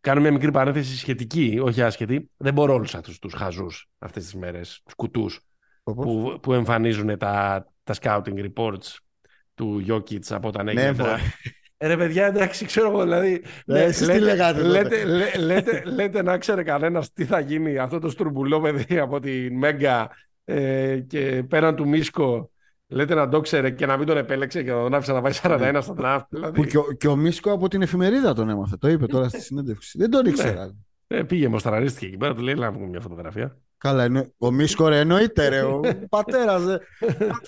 Κάνω μια μικρή παρένθεση σχετική, όχι άσχετη. Δεν μπορώ όλους αυτούς τους χαζούς αυτές τις μέρες, τους κουτούς, που, που εμφανίζουν τα, τα scouting reports του Jokic από όταν ναι, έγινε. Ναι, ε, ρε παιδιά, εντάξει, ξέρω εγώ, δηλαδή. Ναι, εσείς λέτε, τι λέγατε, λέτε, λέτε, λέτε, λέτε, να ξέρει κανένας τι θα γίνει αυτό το στουρμπουλό παιδί από τη Μέγκα ε, και πέραν του Μίσκο Λέτε να το ξέρε και να μην τον επέλεξε και να τον άφησε να πάει 41 στο draft. Δηλαδή. Που και, ο, και ο Μίσκο από την εφημερίδα τον έμαθε. Το είπε τώρα στη συνέντευξη. Δεν τον ήξερα. Ναι. Ε, πήγε, μοσταραρίστηκε εκεί πέρα. Του λέει: να μια φωτογραφία. Καλά, εννο... ο Μίσκο ρε, εννοείται ρε. Ο πατέρας.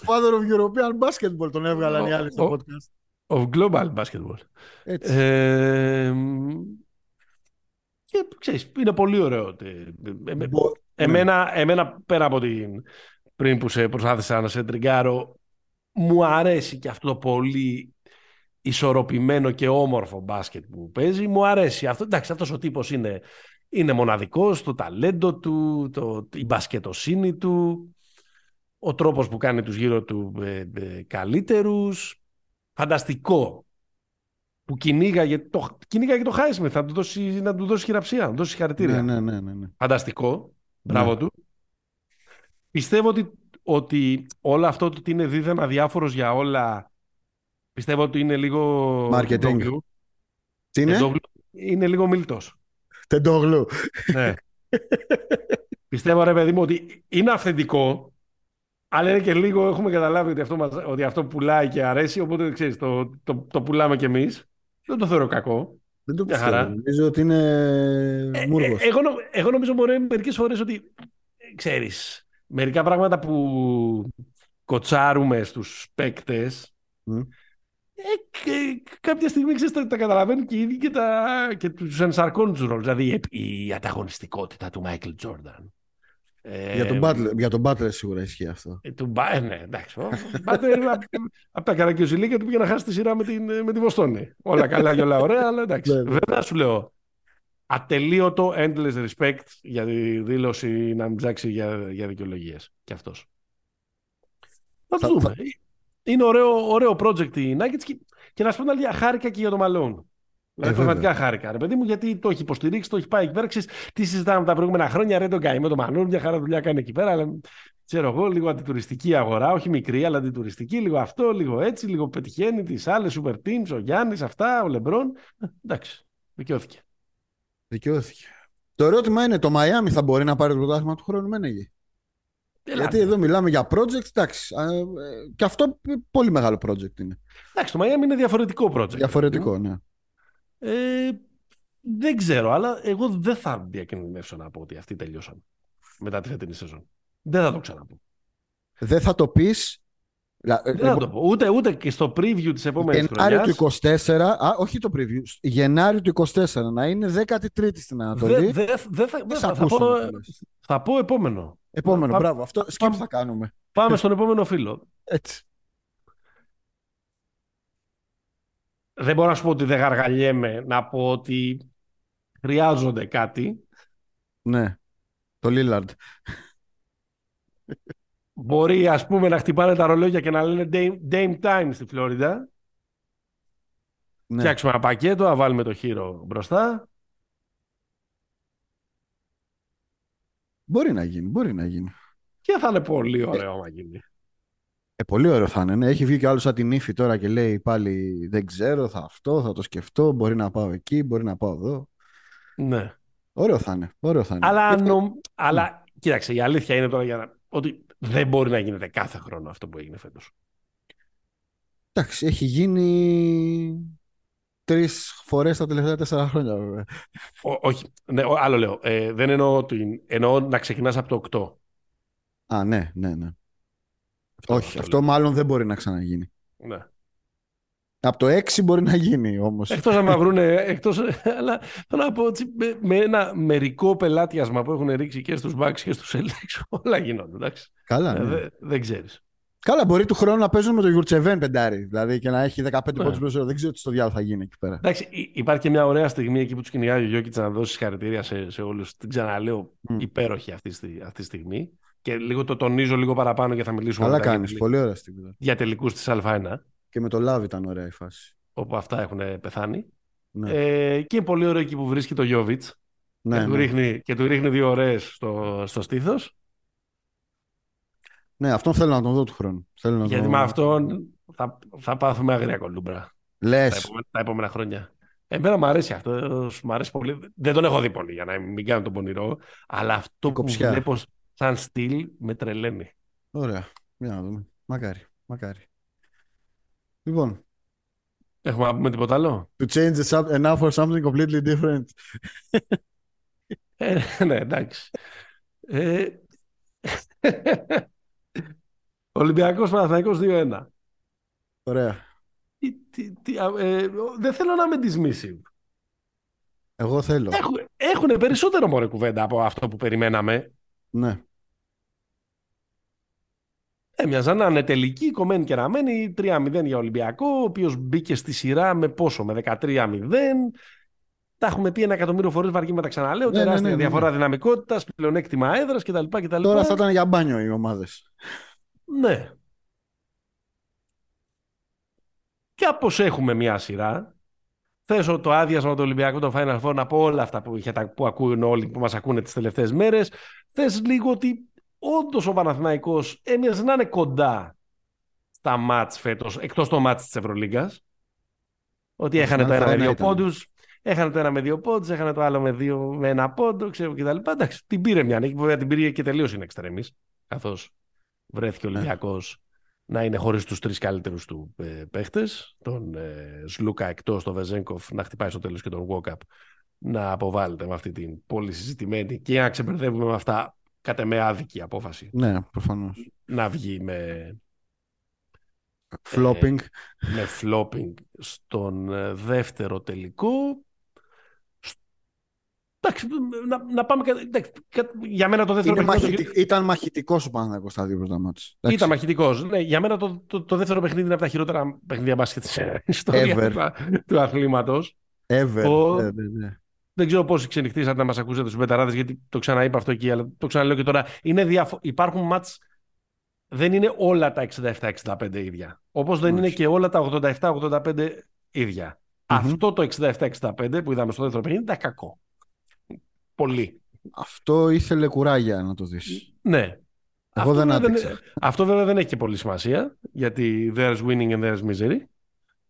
Father of European Basketball τον έβγαλαν οι άλλοι στο podcast. Of Global Basketball. Έτσι. Ε, και ξέρεις, είναι πολύ ωραίο. Εμένα, εμένα πέρα από την πριν που σε προσπάθησα να σε τριγκάρω, μου αρέσει και αυτό το πολύ ισορροπημένο και όμορφο μπάσκετ που παίζει. Μου αρέσει. Αυτό, εντάξει, αυτός ο τύπος είναι, είναι μοναδικός, το ταλέντο του, το, η μπασκετοσύνη του, ο τρόπος που κάνει τους γύρω του ε, ε, καλύτερους. Φανταστικό. Που κυνήγαγε το, κυνήγαγε το Highsmith, να του δώσει, να του δώσει χειραψία, να του δώσει συγχαρητήρια. Ναι, ναι, ναι, ναι. Φανταστικό. Μπράβο ναι. του. Πιστεύω ότι, ότι όλο αυτό το ότι είναι δίδεν αδιάφορος για όλα. Πιστεύω ότι είναι λίγο. Marketing. Τι είναι; είναι λίγο μιλτό. Τεντόγλου. Ναι. Πιστεύω, ρε παιδί μου, ότι είναι αυθεντικό, αλλά είναι και λίγο έχουμε καταλάβει ότι αυτό, μας, ότι αυτό πουλάει και αρέσει, οπότε ξέρεις, το, το, το πουλάμε κι εμείς. Δεν το θεωρώ κακό. Δεν το πιστεύω. Νομίζω ότι είναι ε, ε εγώ, εγώ νομίζω μπορεί μερικές φορές ότι, ξέρεις, μερικά πράγματα που κοτσάρουμε στους παίκτες ε, κάποια στιγμή ξέρεις, τα, τα καταλαβαίνουν και οι ίδιοι και, τα, και τους ενσαρκώνουν τους ρόλους. Δηλαδή η, ανταγωνιστικότητα του Μάικλ Τζόρνταν. για, τον Butler, για τον Butler σίγουρα ισχύει αυτό. Ε, του, ε, ναι, εντάξει. Ο Butler από τα καρακιοζηλίκια του πήγε να χάσει τη σειρά με, την, με τη Βοστόνη. όλα καλά και όλα ωραία, αλλά εντάξει. Ναι, ναι. Βέβαια σου λέω, ατελείωτο endless respect για τη δήλωση να μην ψάξει για, για δικαιολογίες. Και αυτός. Θα το δούμε. Είναι ωραίο, ωραίο project η Nuggets και, και να σου πω την αλήθεια, χάρηκα και για το Μαλόν. Δηλαδή, ε, πραγματικά χάρηκα, ρε παιδί μου, γιατί το έχει υποστηρίξει, το έχει πάει εκεί πέρα. τι συζητάμε τα προηγούμενα χρόνια, ρε τον με το Μαλόν, μια χαρά δουλειά κάνει εκεί πέρα. Αλλά ξέρω εγώ, λίγο αντιτουριστική αγορά, όχι μικρή, αλλά αντιτουριστική, λίγο αυτό, λίγο έτσι, λίγο πετυχαίνει τις άλλες super teams, ο Γιάννης, αυτά, ο Λεμπρόν. Ε, εντάξει, δικαιώθηκε. Δικαιώθηκε. Το ερώτημα είναι, το Μαϊάμι θα μπορεί να πάρει το πρωτάθλημα του χρόνου, Μένεγε. Γιατί εδώ μιλάμε για project, εντάξει. Ε, και αυτό πολύ μεγάλο project είναι. Εντάξει, το Μαϊάμι είναι διαφορετικό project. Διαφορετικό, ναι. Ε, δεν ξέρω, αλλά εγώ δεν θα διακινδυνεύσω να πω ότι αυτοί τελειώσαν μετά τη φετινή σεζόν. Δεν θα το ξαναπώ. Δεν θα το πεις δεν θα το πω. Ούτε, ούτε και στο preview της επόμενης Γενάρη χρονιάς. του 24, α, όχι το preview, Γενάρη του 24, να είναι 13η στην Ανατολή. Δε, δε, δε, θα, θα, θα, πω, θα πω επόμενο. Επόμενο, μπράβο. Αυτό skip θα κάνουμε. Πάμε στον επόμενο φίλο. Έτσι. Δεν μπορώ να σου πω ότι δεν γαργαλιέμαι να πω ότι χρειάζονται κάτι. Ναι. Το Λίλαρντ. Μπορεί ας πούμε να χτυπάνε τα ρολόγια και να λένε Dame, Dame Time στη Φλόριντα. Ναι. Φτιάξουμε ένα πακέτο, να βάλουμε το χείρο μπροστά. Μπορεί να γίνει, μπορεί να γίνει. Και θα είναι πολύ ωραίο να γίνει. Ε, πολύ ωραίο θα είναι. Ναι. Έχει βγει και άλλος σαν την ύφη τώρα και λέει πάλι δεν ξέρω, θα αυτό, θα το σκεφτώ, μπορεί να πάω εκεί, μπορεί να πάω εδώ. Ναι. Ωραίο θα είναι. Ωραίο θα είναι. Αλλά, νο... Αλλά κοίταξε, η αλήθεια είναι τώρα για να... ότι δεν μπορεί να γίνεται κάθε χρόνο αυτό που έγινε φέτος. Εντάξει, έχει γίνει τρεις φορές τα τελευταία τέσσερα χρόνια, βέβαια. όχι, ναι, άλλο λέω. Ε, δεν εννοώ ότι εννοώ να ξεκινάς από το 8. Α, ναι, ναι, ναι. Αυτό όχι, αυτό, μάλλον δεν μπορεί να ξαναγίνει. Ναι. Από το 6 μπορεί να γίνει όμως. Εκτός αν μα βρούνε. Εκτός, αλλά θέλω να πω ότι με, με, ένα μερικό πελάτιασμα που έχουν ρίξει και στους Bucks και στους Celtics, όλα γίνονται. Εντάξει. Καλά. Ε, ναι. δεν ξέρεις. Καλά, μπορεί του χρόνου να παίζουν με το Γιουρτσεβέν πεντάρι. Δηλαδή και να έχει 15 ναι. πόντους μέσα. Δεν ξέρω τι στο διάλογο θα γίνει εκεί πέρα. Εντάξει, υπάρχει και μια ωραία στιγμή εκεί που τους κυνηγάει ο Γιώκητ να δώσει συγχαρητήρια σε, σε όλους. Την ξαναλέω mm. υπέροχη αυτή, αυτή τη στιγμή. Και λίγο το τονίζω λίγο παραπάνω και θα μιλήσουμε Καλά κάνεις. Πολύ ωραία στιγμή. Για τελικούς της Α1. Και με το Λάβ ήταν ωραία η φάση. Όπου αυτά έχουν πεθάνει. Ναι. Ε, και πολύ ωραίο εκεί που βρίσκει το Γιώβιτς. Ναι, και, ναι. Του ρίχνει, και του ρίχνει δύο ώρε στο, στο στήθος. Ναι, αυτόν θέλω να τον δω του χρόνου. Θέλω να Γιατί με αυτόν θα, θα πάθουμε αγρία κολούμπρα. Λες. Τα, τα, επόμενα χρόνια. Εμένα μου αρέσει αυτό. Μου αρέσει πολύ. Δεν τον έχω δει πολύ για να μην κάνω τον πονηρό. Αλλά αυτό που βλέπω σαν στυλ με τρελαίνει. Ωραία. Για να δούμε. Μακάρι. Μακάρι. Λοιπόν. Έχουμε να πούμε τίποτα άλλο; To change the sub and now for something completely different. ε, ναι, εντάξει. Ε, Ολυμπιακός Παναθηναϊκός 2-1. Ωραία. Τι, τι, ε, δεν θέλω να είμαι dismissive. Εγώ θέλω. Έχουν, έχουν περισσότερο μωρέ κουβέντα από αυτό που περιμέναμε. Ναι. Έμοιαζαν να είναι τελική, κομμένη και ραμμένη, 3-0 για Ολυμπιακό, ο οποίος μπήκε στη σειρά με πόσο, με 13-0. Τα έχουμε πει ένα εκατομμύριο φορές, βαριέμαι με τα ξαναλέω. Ναι, ναι τεράστια ναι, ναι, διαφορά ναι. δυναμικότητας, πλεονέκτημα έδρας κτλ, κτλ. Τώρα θα ήταν για μπάνιο οι ομάδες. Ναι. Κάπω έχουμε μια σειρά. Θέσω το άδειασμα του Ολυμπιακού, το Final Four, να πω όλα αυτά που, που ακούνε όλοι, που μας ακούνε τις τελευταίες μέρες. Θες λίγο ότι όντως ο Παναθηναϊκός έμοιαζε να είναι κοντά στα μάτς φέτος, εκτός το μάτς της Ευρωλίγκας. Ότι έχανε το ένα με δύο πόντους, έχανε το ένα με δύο πόντους, έχανε το άλλο με, δύο, με ένα πόντο, ξέρω κτλ. Εντάξει, την πήρε μια νίκη, βέβαια την πήρε και τελείως είναι εξτρεμής, καθώς βρέθηκε ο ναι. Ολυμπιακός να είναι χωρίς τους τρεις καλύτερους του ε, παίχτες, τον ε, Σλούκα εκτός, τον Βεζέγκοφ να χτυπάει στο τέλος και τον Walkup να αποβάλλεται με αυτή την πολύ συζητημένη και να ξεπερδεύουμε με αυτά κατά με άδικη απόφαση. Ναι, προφανώς. Να βγει με... Flopping. Ε, με flopping στον ε, δεύτερο τελικό. Εντάξει, να, να πάμε. Εντάξει, για μένα το δεύτερο παιχνίδι. Ήταν μαχητικός ο Παναγιώ στα δύο πρώτα μάτια. Ήταν μαχητικός. Ναι, για μένα το, το, το, δεύτερο παιχνίδι είναι από τα χειρότερα παιχνίδια μπάσκετ τη ιστορία του αθλήματος. Ever. Ο... Ναι, ναι, ναι. Δεν ξέρω πόσοι ξενυχτήσατε να μας ακούσετε στους μπεταράδε, γιατί το ξαναείπα αυτό εκεί, αλλά το ξαναλέω και τώρα. Είναι διαφο... Υπάρχουν μάτς, δεν είναι όλα τα 67-65 ίδια. Όπως δεν είναι και όλα τα 87-85 ίδια. Αυτό το 67-65 που είδαμε στο δεύτερο παιχνίδι ήταν κακό. Πολύ. Αυτό ήθελε κουράγια να το δεις. Ναι. Εγώ αυτό δεν άντεξα. αυτό βέβαια δεν έχει και πολύ σημασία, γιατί there's winning and there's misery.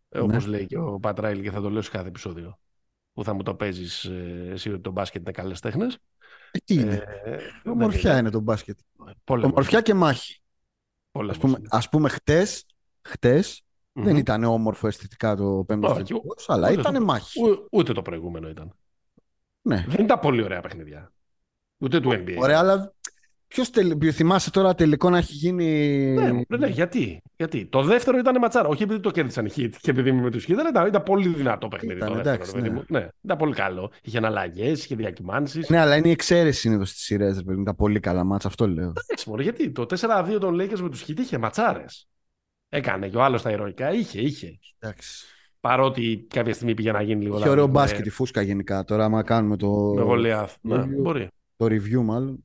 Ναι. Όπως λέει και ο Πατράιλ και θα το λέω σε κάθε επεισόδιο που θα μου το παίζεις ε, εσύ ότι το μπάσκετ είναι καλές τέχνες. Ε, τι είναι; Ε, Ομορφιά είναι. το μπάσκετ. Πολλά Ομορφιά και μάχη. Πολλά ας, πούμε, ας πούμε χτες, χτες mm-hmm. δεν ήταν όμορφο αισθητικά το πέμπτο αλλά ήταν μάχη. ούτε το προηγούμενο ήταν. Ναι. Δεν ήταν πολύ ωραία παιχνίδια. Ούτε του NBA. Ωραία, αλλά Ποιος τελ... θυμάσαι τώρα τελικό να έχει γίνει. Ναι, ναι, ναι, γιατί, γιατί. Το δεύτερο ήταν ματσάρα. Όχι επειδή το κέρδισαν οι Χιτ και επειδή είμαι με τους Χιτ, ήταν, ήταν πολύ δυνατό παιχνίδι. Ήταν, το δεύτερο, εντάξει, ναι. ναι. ήταν πολύ καλό. Είχε αναλλαγές, είχε διακυμάνσεις. Ναι, αλλά είναι η εξαίρεση συνήθως στι σειρέ. Ήταν πολύ καλά μάτσα, αυτό λέω. Εντάξει, μόνο γιατί το 4-2 των Lakers με τους Χιτ είχε ματσάρες. Έκανε και ο άλλος τα ηρωικά. Είχε, είχε. Εντάξει. Παρότι κάποια στιγμή πήγε να γίνει λίγο. Είχε ωραίο μπάσκετ η φούσκα γενικά. Τώρα, άμα κάνουμε το. Με Γολιάθ. Ναι, μπορεί. Το review μάλλον.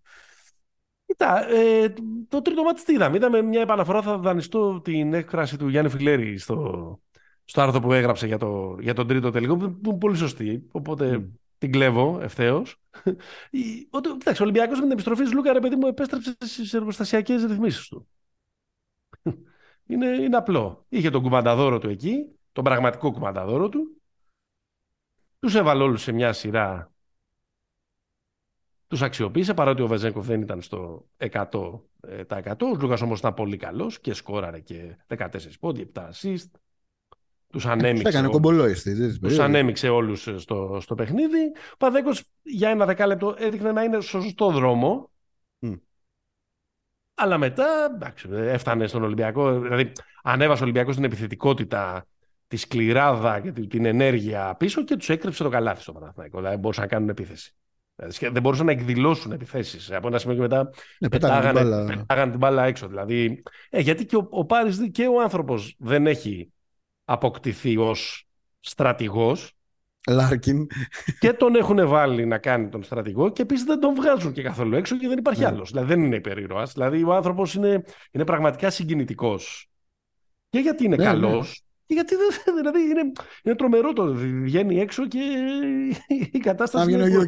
Κοίτα, ε, το τρίτο μάτι τι είδαμε. Είδαμε μια επαναφορά, θα δανειστώ την έκφραση του Γιάννη Φιλέρη στο, στο άρθρο που έγραψε για, το, για τον τρίτο τελικό, που είναι πολύ σωστή. Οπότε την κλέβω ευθέως. Εντάξει, ο Ολυμπιακός με την επιστροφή της Λούκα, ρε παιδί μου, επέστρεψε στις εργοστασιακές ρυθμίσεις του. είναι, είναι απλό. Είχε τον κουμανταδόρο του εκεί, τον πραγματικό κουμανταδόρο του. Τους έβαλε όλους σε μια σειρά. Τους αξιοποίησε παρότι ο Βεζέγκοφ δεν ήταν στο 100%. Ο Λούκας όμως ήταν πολύ καλός και σκόραρε και 14 πόντι, 7 assist. Τους ανέμειξε. Έκανε Τους ανέμειξε όλους στο, στο παιχνίδι. Ο Παδέκος για ένα δεκάλεπτο έδειχνε να είναι στο σωστό δρόμο. Αλλά μετά εντάξει, έφτανε στον Ολυμπιακό. Δηλαδή, ανέβασε ο Ολυμπιακός την επιθετικότητα, τη σκληράδα και την ενέργεια πίσω και τους έκρυψε το καλάθι στο Παναθηναϊκό. Δηλαδή, μπορούσαν να κάνουν επίθεση. Δηλαδή, δεν μπορούσαν να εκδηλώσουν επιθέσεις. Από ένα σημείο και μετά ναι, πετάγανε, την μπάλα. πετάγανε την μπάλα έξω. Δηλαδή, ε, γιατί και ο, ο Πάρης και ο άνθρωπος δεν έχει αποκτηθεί ως στρατηγός Λάρκιν. Και τον έχουν βάλει να κάνει τον στρατηγό και επίσης δεν τον βγάζουν και καθόλου έξω και δεν υπάρχει ναι. άλλος. Δηλαδή δεν είναι υπερήρωας. Δηλαδή ο άνθρωπος είναι, είναι πραγματικά συγκινητικός. Και γιατί είναι ναι, καλός. Ναι. Και γιατί δεν. Δηλαδή είναι, είναι τρομερό το. Βγαίνει έξω και η κατάσταση. είναι, ο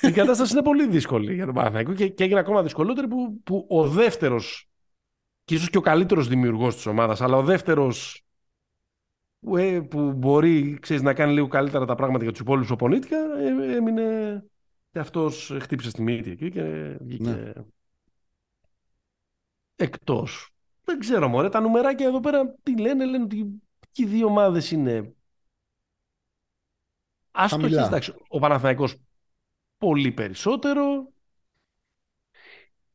η κατάσταση είναι πολύ δύσκολη για τον Παναθηναϊκό και, και έγινε ακόμα δυσκολότερη που, που ο δεύτερος και ίσως και ο καλύτερος δημιουργός της ομάδας, αλλά ο δεύτερος ε, που μπορεί ξέρεις, να κάνει λίγο καλύτερα τα πράγματα για τους υπόλοιπους οπονίτικα, ε, έμεινε και αυτός χτύπησε στη μύτη εκεί και βγήκε ναι. εκτός. Δεν ξέρω μωρέ, τα νουμεράκια εδώ πέρα τι λένε, λένε ότι και οι δύο ομάδες είναι άστοχες. Εντάξει, ο Παναθηναϊκός πολύ περισσότερο.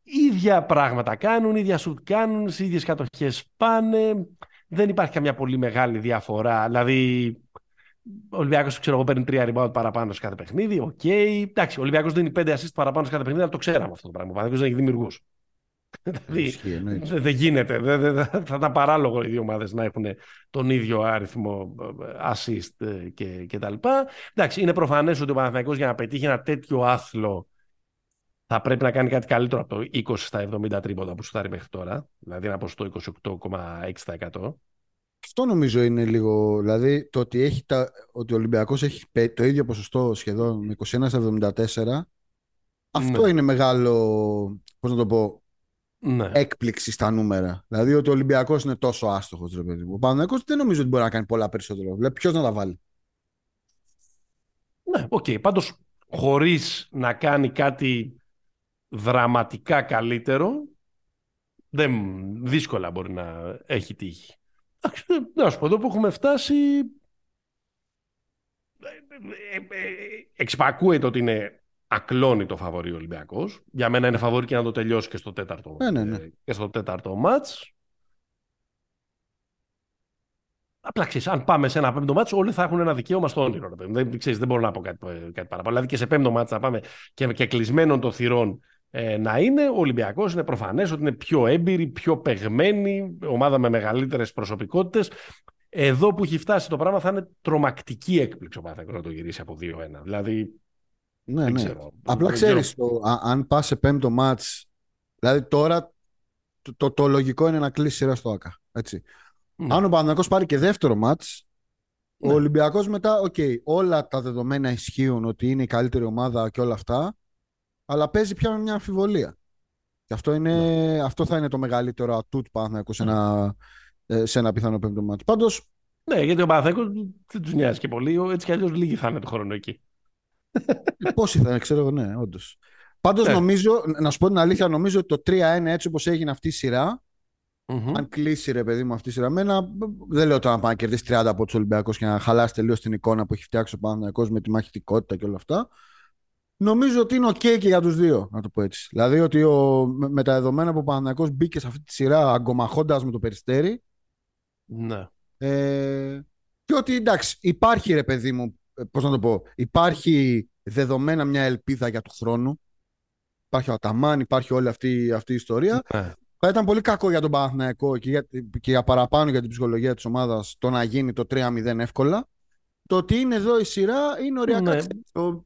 Ίδια πράγματα κάνουν, ίδια σουτ κάνουν, στις ίδιες κατοχές πάνε δεν υπάρχει καμιά πολύ μεγάλη διαφορά. Δηλαδή, ο Ολυμπιακός ξέρω εγώ παίρνει τρία rebound παραπάνω σε κάθε παιχνίδι. OK. Okay. Εντάξει, ο Ολυμπιακός δίνει πέντε assist παραπάνω σε κάθε παιχνίδι, αλλά το ξέραμε αυτό το πράγμα. Ο Παναθηναϊκός δεν έχει δημιουργούς. Δηλαδή, δεν γίνεται. Δεν, θα ήταν παράλογο οι δύο ομάδες να έχουν τον ίδιο αριθμό ε, assist ε, και, και τα λοιπά. Εντάξει, είναι προφανές ότι ο Παναθηναϊκός για να πετύχει ένα τέτοιο άθλο θα πρέπει να κάνει κάτι καλύτερο από το 20 στα 70 τρίποτα που σου φτάρει μέχρι τώρα. Δηλαδή ένα ποσοστό 28,6%. Αυτό νομίζω είναι λίγο. Δηλαδή το ότι, έχει τα, ότι ο Ολυμπιακός έχει το ίδιο ποσοστό σχεδόν 21 στα 74. Αυτό ναι. είναι μεγάλο. Πώς να το πω. Ναι. Έκπληξη στα νούμερα. Δηλαδή ότι ο Ολυμπιακός είναι τόσο άστοχος. Ο Παναθηναϊκός δεν νομίζω ότι μπορεί να κάνει πολλά περισσότερο. Δηλαδή ποιος να τα βάλει. Ναι, ok. Okay. Πάντως χωρίς να κάνει κάτι δραματικά καλύτερο, δεν, δύσκολα μπορεί να έχει τύχη. Να σου πω, εδώ που έχουμε φτάσει, εξυπακούεται ότι είναι ακλόνη το φαβορή ο Ολυμπιακός. Για μένα είναι φαβορή και να το τελειώσει και στο τέταρτο, ναι, ναι, ναι. Και στο τέταρτο μάτς. Απλά ξέρεις, αν πάμε σε ένα πέμπτο μάτσο, όλοι θα έχουν ένα δικαίωμα στο όνειρο. Δεν, ξέρεις, δεν μπορώ να πω κάτι, κάτι παραπάνω. Δηλαδή και σε πέμπτο μάτσο να πάμε και, και κλεισμένων των θυρών ε, να είναι. Ο Ολυμπιακός είναι προφανές ότι είναι πιο έμπειρη, πιο παιγμένη, ομάδα με μεγαλύτερες προσωπικότητες. Εδώ που έχει φτάσει το πράγμα θα είναι τρομακτική έκπληξη ο Παναθηναϊκός να το γυρίσει από 2-1. Δηλαδή, ναι, δεν ναι. ξέρω. Απλά ξέρεις, το, αν πας σε πέμπτο μάτς, δηλαδή τώρα το, το, το λογικό είναι να κλείσεις σειρά στο ΟΑΚΑ. Έτσι. Ναι. Αν ο Παναθηναϊκός πάρει και δεύτερο μάτς, ναι. ο Ολυμπιακός μετά, ok, okay, όλα τα δεδομένα ισχύουν ότι είναι η καλύτερη ομάδα και όλα αυτά, αλλά παίζει πια με μια αμφιβολία. Και αυτό, είναι, ναι. αυτό θα είναι το μεγαλύτερο ατού του Παναθηναϊκού σε, ένα, ε, σε ένα πιθανό πέμπτο μάτι. Πάντως... Ναι, γιατί ο Παναθηναϊκός δεν τους νοιάζει και πολύ. Έτσι κι αλλιώς λίγοι θα είναι το χρόνο εκεί. Ε, πόσοι θα είναι, ξέρω εγώ, ναι, όντως. Πάντως ναι. νομίζω, να σου πω την αλήθεια, νομίζω ότι το 3-1 έτσι όπως έγινε αυτή η σειρα αν κλείσει ρε παιδί μου αυτή η σειρά, μένα, δεν λέω τώρα να πάει να κερδίσει 30 από τους Ολυμπιακούς και να χαλάσει τελείως την εικόνα που έχει φτιάξει ο Παναθηναϊκός με τη μαχητικότητα και όλα αυτά. Νομίζω ότι είναι ok και για τους δύο, να το πω έτσι. Δηλαδή ότι ο, με τα δεδομένα που ο Παναθηναϊκός μπήκε σε αυτή τη σειρά αγκομαχώντας με το περιστέρι. Ναι. Ε, και ότι εντάξει, υπάρχει ρε παιδί μου, ε, πώς να το πω, υπάρχει δεδομένα μια ελπίδα για του χρόνου. Υπάρχει ο Αταμάν, υπάρχει όλη αυτή, αυτή η ιστορία. Ναι. Θα ήταν πολύ κακό για τον Παναθηναϊκό και για, και για παραπάνω για την ψυχολογία της ομάδας το να γίνει το 3-0 εύκολα. το ότι είναι εδώ η σειρά είναι οριακά. Ναι.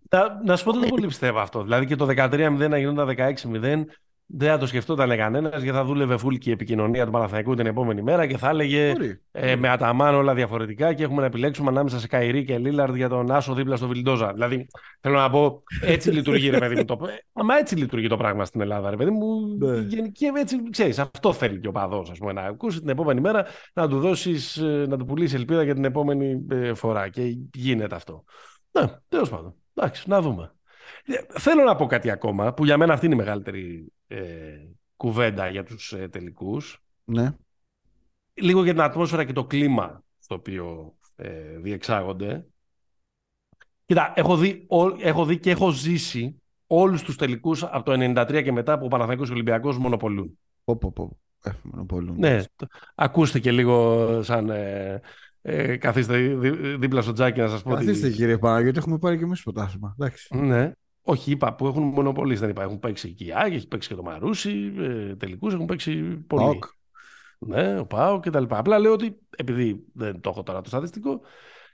Να, να σου πω ότι δεν πολύ πιστεύω αυτό. Δηλαδή και το 13-0 να γινόταν 16-0 δεν θα το σκεφτόταν κανένας γιατί θα δούλευε φουλ και η επικοινωνία του Παναθαϊκού την επόμενη μέρα και θα έλεγε ε, με αταμάν όλα διαφορετικά και έχουμε να επιλέξουμε ανάμεσα σε Καϊρή και Λίλαρντ για τον Άσο δίπλα στο Βιλντόζα. Δηλαδή θέλω να πω, έτσι λειτουργεί ρε παιδί μου. Το... Ε, μα έτσι λειτουργεί το πράγμα στην Ελλάδα, ρε παιδί μου. Ναι. Και έτσι, ξέρεις, αυτό θέλει και ο παδός, ας πούμε, να ακούσει την επόμενη μέρα να του δώσεις, ε, να του πουλήσει ελπίδα για την επόμενη ε, φορά. Και γίνεται αυτό. Ναι, τέλος πάντων. Εντάξει, να δούμε. Θέλω να πω κάτι ακόμα, που για μένα αυτή είναι η μεγαλύτερη ε, κουβέντα για τους ε, τελικούς. Ναι. Λίγο για την ατμόσφαιρα και το κλίμα στο οποίο ε, διεξάγονται. Κοίτα, έχω δει, έχω δει και έχω ζήσει όλους τους τελικούς από το 1993 και μετά που ο Παναθηναϊκός Ολυμπιακός μονοπολούν. Πω, πω, πω. Ε, μονοπολούν. Ναι, ακούστε και λίγο σαν... Ε, ε, καθίστε δίπλα στο τζάκι να σας πω. Καθίστε κύριε Παναγιώτη, έχουμε πάρει και εμείς ποτάσμα. Ναι. Όχι, είπα που έχουν μονοπολίσει. Δεν είπα. Έχουν παίξει και η Άγια, έχει παίξει και το Μαρούσι. Ε, Τελικούς έχουν παίξει πολύ. Πάοκ. Ναι, ο Πάο και τα λοιπά. Απλά λέω ότι επειδή δεν το έχω τώρα το στατιστικό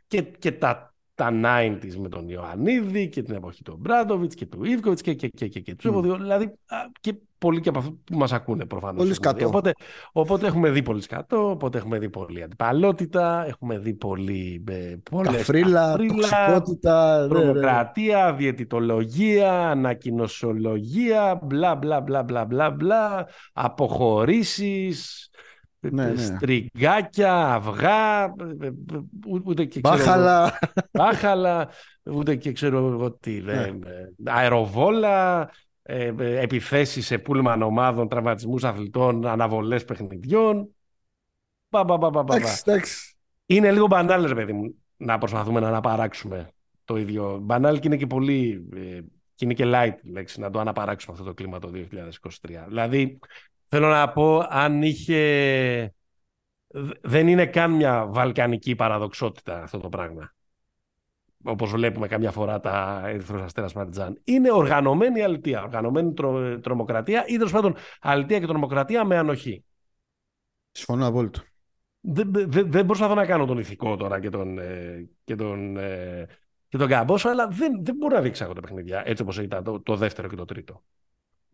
και, και τα τα 90s με τον Ιωαννίδη και την εποχή του Μπράντοβιτς και του Ιβκοβιτς και, και, και, και, και του mm. Δηλαδή και πολλοί και από αυτούς που μας ακούνε προφανώς. Πολύ σκατό. Οπότε, οπότε έχουμε δει πολύ σκατό, οπότε έχουμε δει πολύ αντιπαλότητα, έχουμε δει πολύ. Ε, καφρίλα, τοξικότητα, τρομοκρατία, ναι, διαιτητολογία, ανακοινωσιολογία, μπλα μπλα μπλα μπλα μπλα, μπλα αποχωρήσεις ναι, ναι. στριγκάκια, αυγά, ε, ε, ούτε και ξέρω Μπάχαλα. Μπάχαλα, ούτε και ξέρω εγώ τι, ναι. αεροβόλα, ε, επιθέσεις σε πούλμαν ομάδων, τραυματισμούς αθλητών, αναβολές παιχνιδιών. Πα, πα, πα, πα, πα. Είναι λίγο μπανάλ, ρε παιδί μου, να προσπαθούμε να αναπαράξουμε το ίδιο. Μπανάλ και είναι και πολύ... Και είναι και light λέξη να το αναπαράξουμε αυτό το κλίμα το 2023. Δηλαδή, Θέλω να πω, αν είχε... Δεν είναι καν μια βαλκανική παραδοξότητα αυτό το πράγμα. Όπως βλέπουμε καμιά φορά τα Ερυθρός Αστέρας Μαρτζάν. Είναι οργανωμένη αλητία, οργανωμένη τρο... τρομοκρατία ή τέλος πάντων αλητία και τρομοκρατία με ανοχή. Συμφωνώ απόλυτα. Δεν, δεν, δεν προσπαθώ να κάνω τον ηθικό τώρα και τον, ε, και τον, ε, και τον καμπόσο, αλλά δεν, δεν μπορώ να δείξω τα παιχνίδια έτσι όπως ήταν το, το δεύτερο και το τρίτο.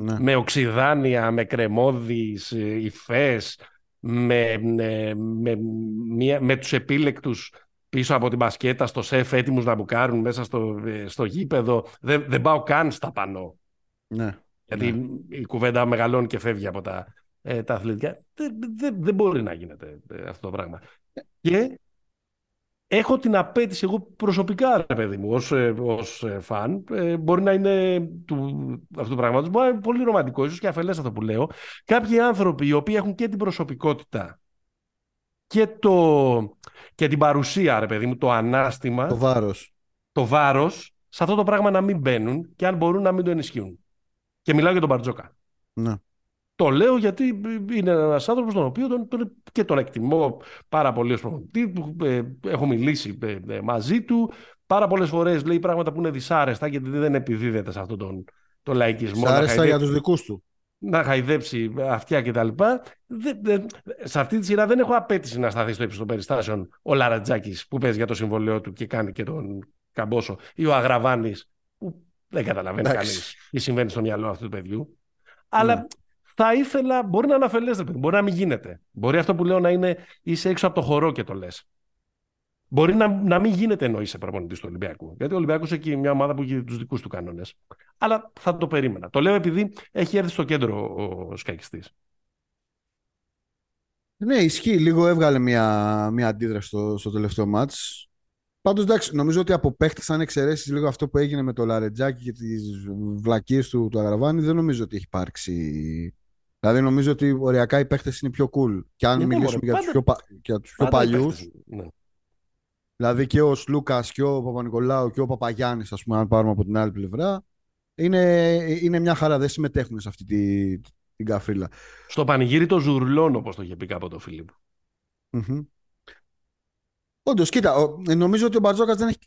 Ναι. Με οξυδάνεια, με κρεμόδεις, ε, υφές, με, με, με, με τους επίλεκτους πίσω από την μπασκέτα στο σεφ έτοιμους να μπουκάρουν μέσα στο, ε, στο γήπεδο. Δεν, δεν πάω καν στα πανό. Ναι. Γιατί ναι. η κουβέντα μεγαλώνει και φεύγει από τα, ε, τα αθλητικά. Δεν, δεν, δεν μπορεί να γίνεται αυτό το πράγμα. Και έχω την απέτηση εγώ προσωπικά, ρε παιδί μου, ως, ε, ως ε, φαν. Ε, μπορεί να είναι του, αυτού του πράγματος, μπορεί να είναι πολύ ρομαντικό, ίσως και αφελές αυτό που λέω. Κάποιοι άνθρωποι οι οποίοι έχουν και την προσωπικότητα και, το, και την παρουσία, ρε παιδί μου, το ανάστημα. Το βάρος. Το βάρος, σε αυτό το πράγμα να μην μπαίνουν και αν μπορούν να μην το ενισχύουν. Και μιλάω για τον Μπαρτζόκα. Ναι. Το λέω γιατί είναι ένας άνθρωπος τον οποίο τον, τον, και τον εκτιμώ πάρα πολύ ως προπονητή. Ε, έχω μιλήσει ε, ε, μαζί του. Πάρα πολλές φορές λέει πράγματα που είναι δυσάρεστα γιατί δεν επιδίδεται σε αυτόν τον, τον λαϊκισμό. Δυσάρεστα για τους δικούς του. Να χαϊδέψει αυτιά κτλ. Σε αυτή τη σειρά δεν έχω απέτηση να σταθεί στο ύψος των περιστάσεων ο Λαρατζάκης που παίζει για το συμβολέο του και κάνει και τον Καμπόσο ή ο Αγραβάνης που δεν καταλαβαίνει κανείς τι συμβαίνει στο μυαλό αυτού του παιδιού. Αλλά ναι θα ήθελα, μπορεί να είναι μπορεί να μην γίνεται. Μπορεί αυτό που λέω να είναι είσαι έξω από το χορό και το λες. Μπορεί να, να μην γίνεται ενώ είσαι προπονητή του Ολυμπιακού. Γιατί ο Ολυμπιακός έχει μια ομάδα που έχει τους δικούς του κανόνες. Αλλά θα το περίμενα. Το λέω επειδή έχει έρθει στο κέντρο ο σκακιστής. Ναι, ισχύει. Λίγο έβγαλε μια, μια αντίδραση στο, στο τελευταίο μάτς. Πάντως, εντάξει, νομίζω ότι από παίχτες, αν εξαιρέσεις λίγο αυτό που έγινε με το Λαρετζάκι και τις βλακίες του, του Αγραβάνη, δεν νομίζω ότι έχει υπάρξει Δηλαδή νομίζω ότι οριακά οι παίχτε είναι πιο cool. Και αν ναι, ναι μιλήσουμε για, τους πιο, για τους πιο παλιούς, ναι. δηλαδή και ο Σλούκας και ο Παπα-Νικολάου και ο Παπαγιάννης, ας πούμε, αν πάρουμε από την άλλη πλευρά, είναι, είναι μια χαρά. Δεν συμμετέχουν σε αυτή τη, την καφρίλα. Στο πανηγύρι το ζουρλών, όπως το είχε πει κάποτε ο Φίλιπ. Mm-hmm. Όντως, κοίτα, νομίζω ότι ο Μπαρτζόκας δεν έχει.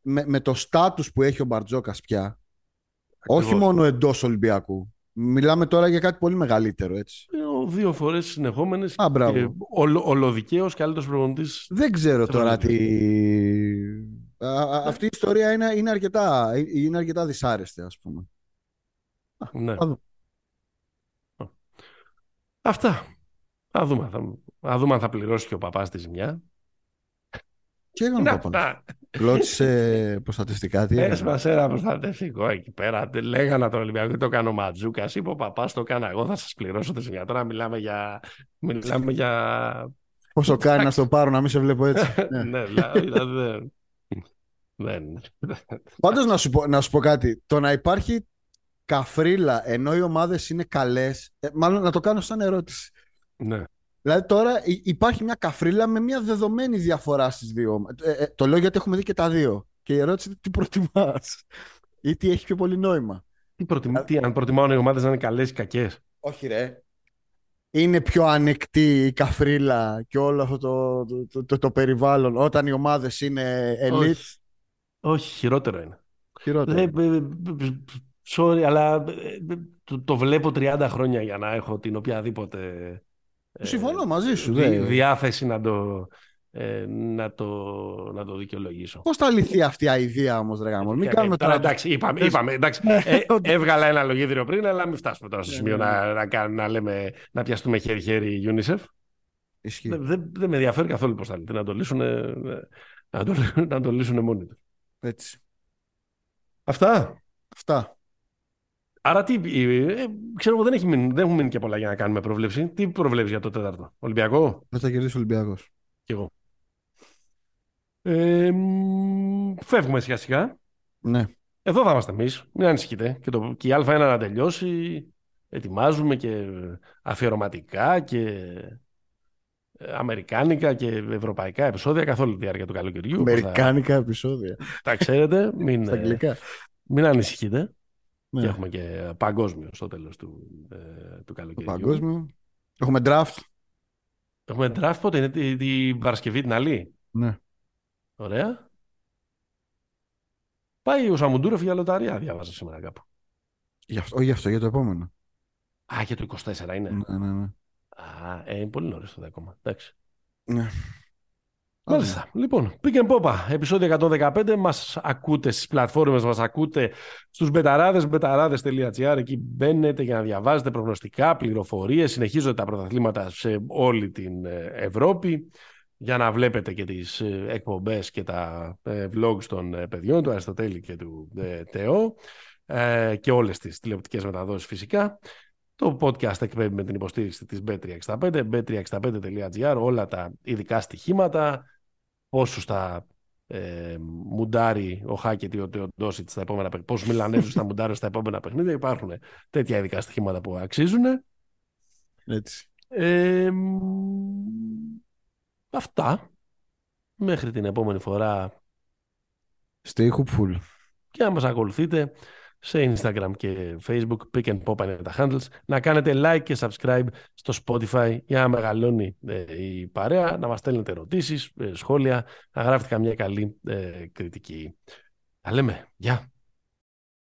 Με, με το στάτου που έχει ο Μπαρτζόκας πια, όχι μόνο εντός Ολυμπιακού, Μιλάμε τώρα για κάτι πολύ μεγαλύτερο, έτσι. Ε, δύο φορές συνεχόμενες. και ολοδικαίω καλύτερο προπονητής. Δεν ξέρω τώρα τι. αυτή η ιστορία είναι, είναι, αρκετά, είναι αρκετά δυσάρεστη, ας πούμε. Ναι. Αυτά. Θα δούμε, θα, δούμε αν θα πληρώσει και ο παπάς τη ζημιά. Τι έκανε ο παπάς. Κλώτησε προστατευτικά, τι έκανε. Έσπασε ένα προστατευτικό εκεί πέρα. Λέγανε τον Ολυμπιακό, το κάνω Ματζούκα. Είπε ο παπάς, το έκανα εγώ, θα σας πληρώσω τη ζημιά. Τώρα μιλάμε για. Μιλάμε για... Πόσο κάνει να στο πάρω, να μην σε βλέπω έτσι. ναι, δηλαδή. Δεν. Πάντως να, σου πω, να σου πω κάτι. Το να υπάρχει καφρίλα ενώ οι ομάδες είναι καλές. Ε, μάλλον να το κάνω σαν ερώτηση. Ναι. Δηλαδή τώρα υπάρχει μια καφρίλα με μια δεδομένη διαφορά στις δύο. Ε, ε, το λέω γιατί έχουμε δει και τα δύο. Και η ερώτηση είναι τι προτιμάς. ή τι έχει πιο πολύ νόημα. Τι, προτιμ... τι αν προτιμάω οι ομάδες να είναι καλές ή κακές; Όχι, ρε. Είναι πιο ανεκτή η καφρίλα και όλο αυτό το, το, το, το περιβάλλον όταν οι ομάδες είναι elite; Όχι. Όχι, χειρότερο είναι. Χειρότερο. Ε, sorry, αλλά το, το βλέπω 30 χρόνια για να έχω την οποιαδήποτε ε, Συμφωνώ μαζί σου. Δι, διάθεση να το, ε, να, το, να το δικαιολογήσω. Πώς θα λυθεί αυτή η ιδέα όμως, Ρεγάμον. Μην κάνουμε τώρα. Εντάξει, είπαμε, είπαμε εντάξει, ε, έβγαλα ένα λογίδριο πριν, αλλά μην φτάσουμε τώρα στο σημείο ναι, να, ναι. να, να, λέμε, να πιαστούμε χέρι-χέρι UNICEF. Δεν δε, δε με ενδιαφέρει καθόλου πώς θα λυθεί. Να το λύσουν, να το, να το λύσουν μόνοι τους. Έτσι. Αυτά. Αυτά. Άρα τι, ε, ξέρω εγώ δεν, έχει μείνει, δεν έχουν μείνει και πολλά για να κάνουμε προβλέψη. Τι προβλέψει για το τέταρτο, Ολυμπιακό; Δεν θα κερδίσει ο Ολυμπιακός. Κι εγώ. Ε, φεύγουμε σιγά σιγά. Ναι. Εδώ θα είμαστε εμείς. Μην ανησυχείτε. Και, το, και η Α1 να τελειώσει. Ετοιμάζουμε και αφιερωματικά και ε, αμερικάνικα και ευρωπαϊκά επεισόδια καθ' όλη τη διάρκεια του καλοκαιριού. Αμερικάνικα θα... επεισόδια. Τα ξέρετε. Μην, Στα αγγλικά. Μην ανησυχείτε. Ναι. Και έχουμε και παγκόσμιο στο τέλος του, ε, του καλοκαιριού. Παγκόσμιο. Έχουμε draft. Έχουμε draft πότε, είναι την τη Παρασκευή την άλλη. Ναι. Ωραία. Πάει ο Σαμουντούρεφ για λοταριά, διάβαζα σήμερα κάπου. Γι' αυτό, όχι γι' αυτό, για το επόμενο. Α, για το 24 είναι. Ναι, ναι, ναι. Α, ε, είναι πολύ νωρίς το ακόμα. Εντάξει. Ναι. Μάλιστα. Λοιπόν, Pick and Popa, επεισόδιο 115. Μας ακούτε στις πλατφόρμες, μας ακούτε στους μπεταράδες, betarades.gr. Εκεί μπαίνετε για να διαβάζετε προγνωστικά, πληροφορίες. Συνεχίζονται τα πρωταθλήματα σε όλη την ε, Ευρώπη. Για να βλέπετε και τις ε, εκπομπές και τα ε, vlogs των παιδιών, του Αριστοτέλη και του Τεό. Και όλες τις τηλεοπτικές μεταδόσεις φυσικά. Το podcast εκπέμπει με την υποστήριξη της bet365, bet365.gr, όλα τα ειδικά στοιχήματα, πόσους θα ε, μουντάρει ο Χάκετ ή ο Ντόσιτ στα επόμενα παιχνίδια, πόσους Μιλανέζους θα μουντάρει στα επόμενα παιχνίδια. Υπάρχουν τέτοια ειδικά στοιχήματα που αξίζουν. Έτσι. Ε, αυτά. Μέχρι την επόμενη φορά. Stay hopeful. Και να μας ακολουθείτε σε Instagram και Facebook, Pick and Pop είναι τα handles, να κάνετε like και subscribe στο Spotify για να μεγαλώνει ε, η παρέα, να μας στέλνετε ερωτήσεις, ε, σχόλια, να γράφετε καμιά καλή ε, κριτική. Τα λέμε. Γεια!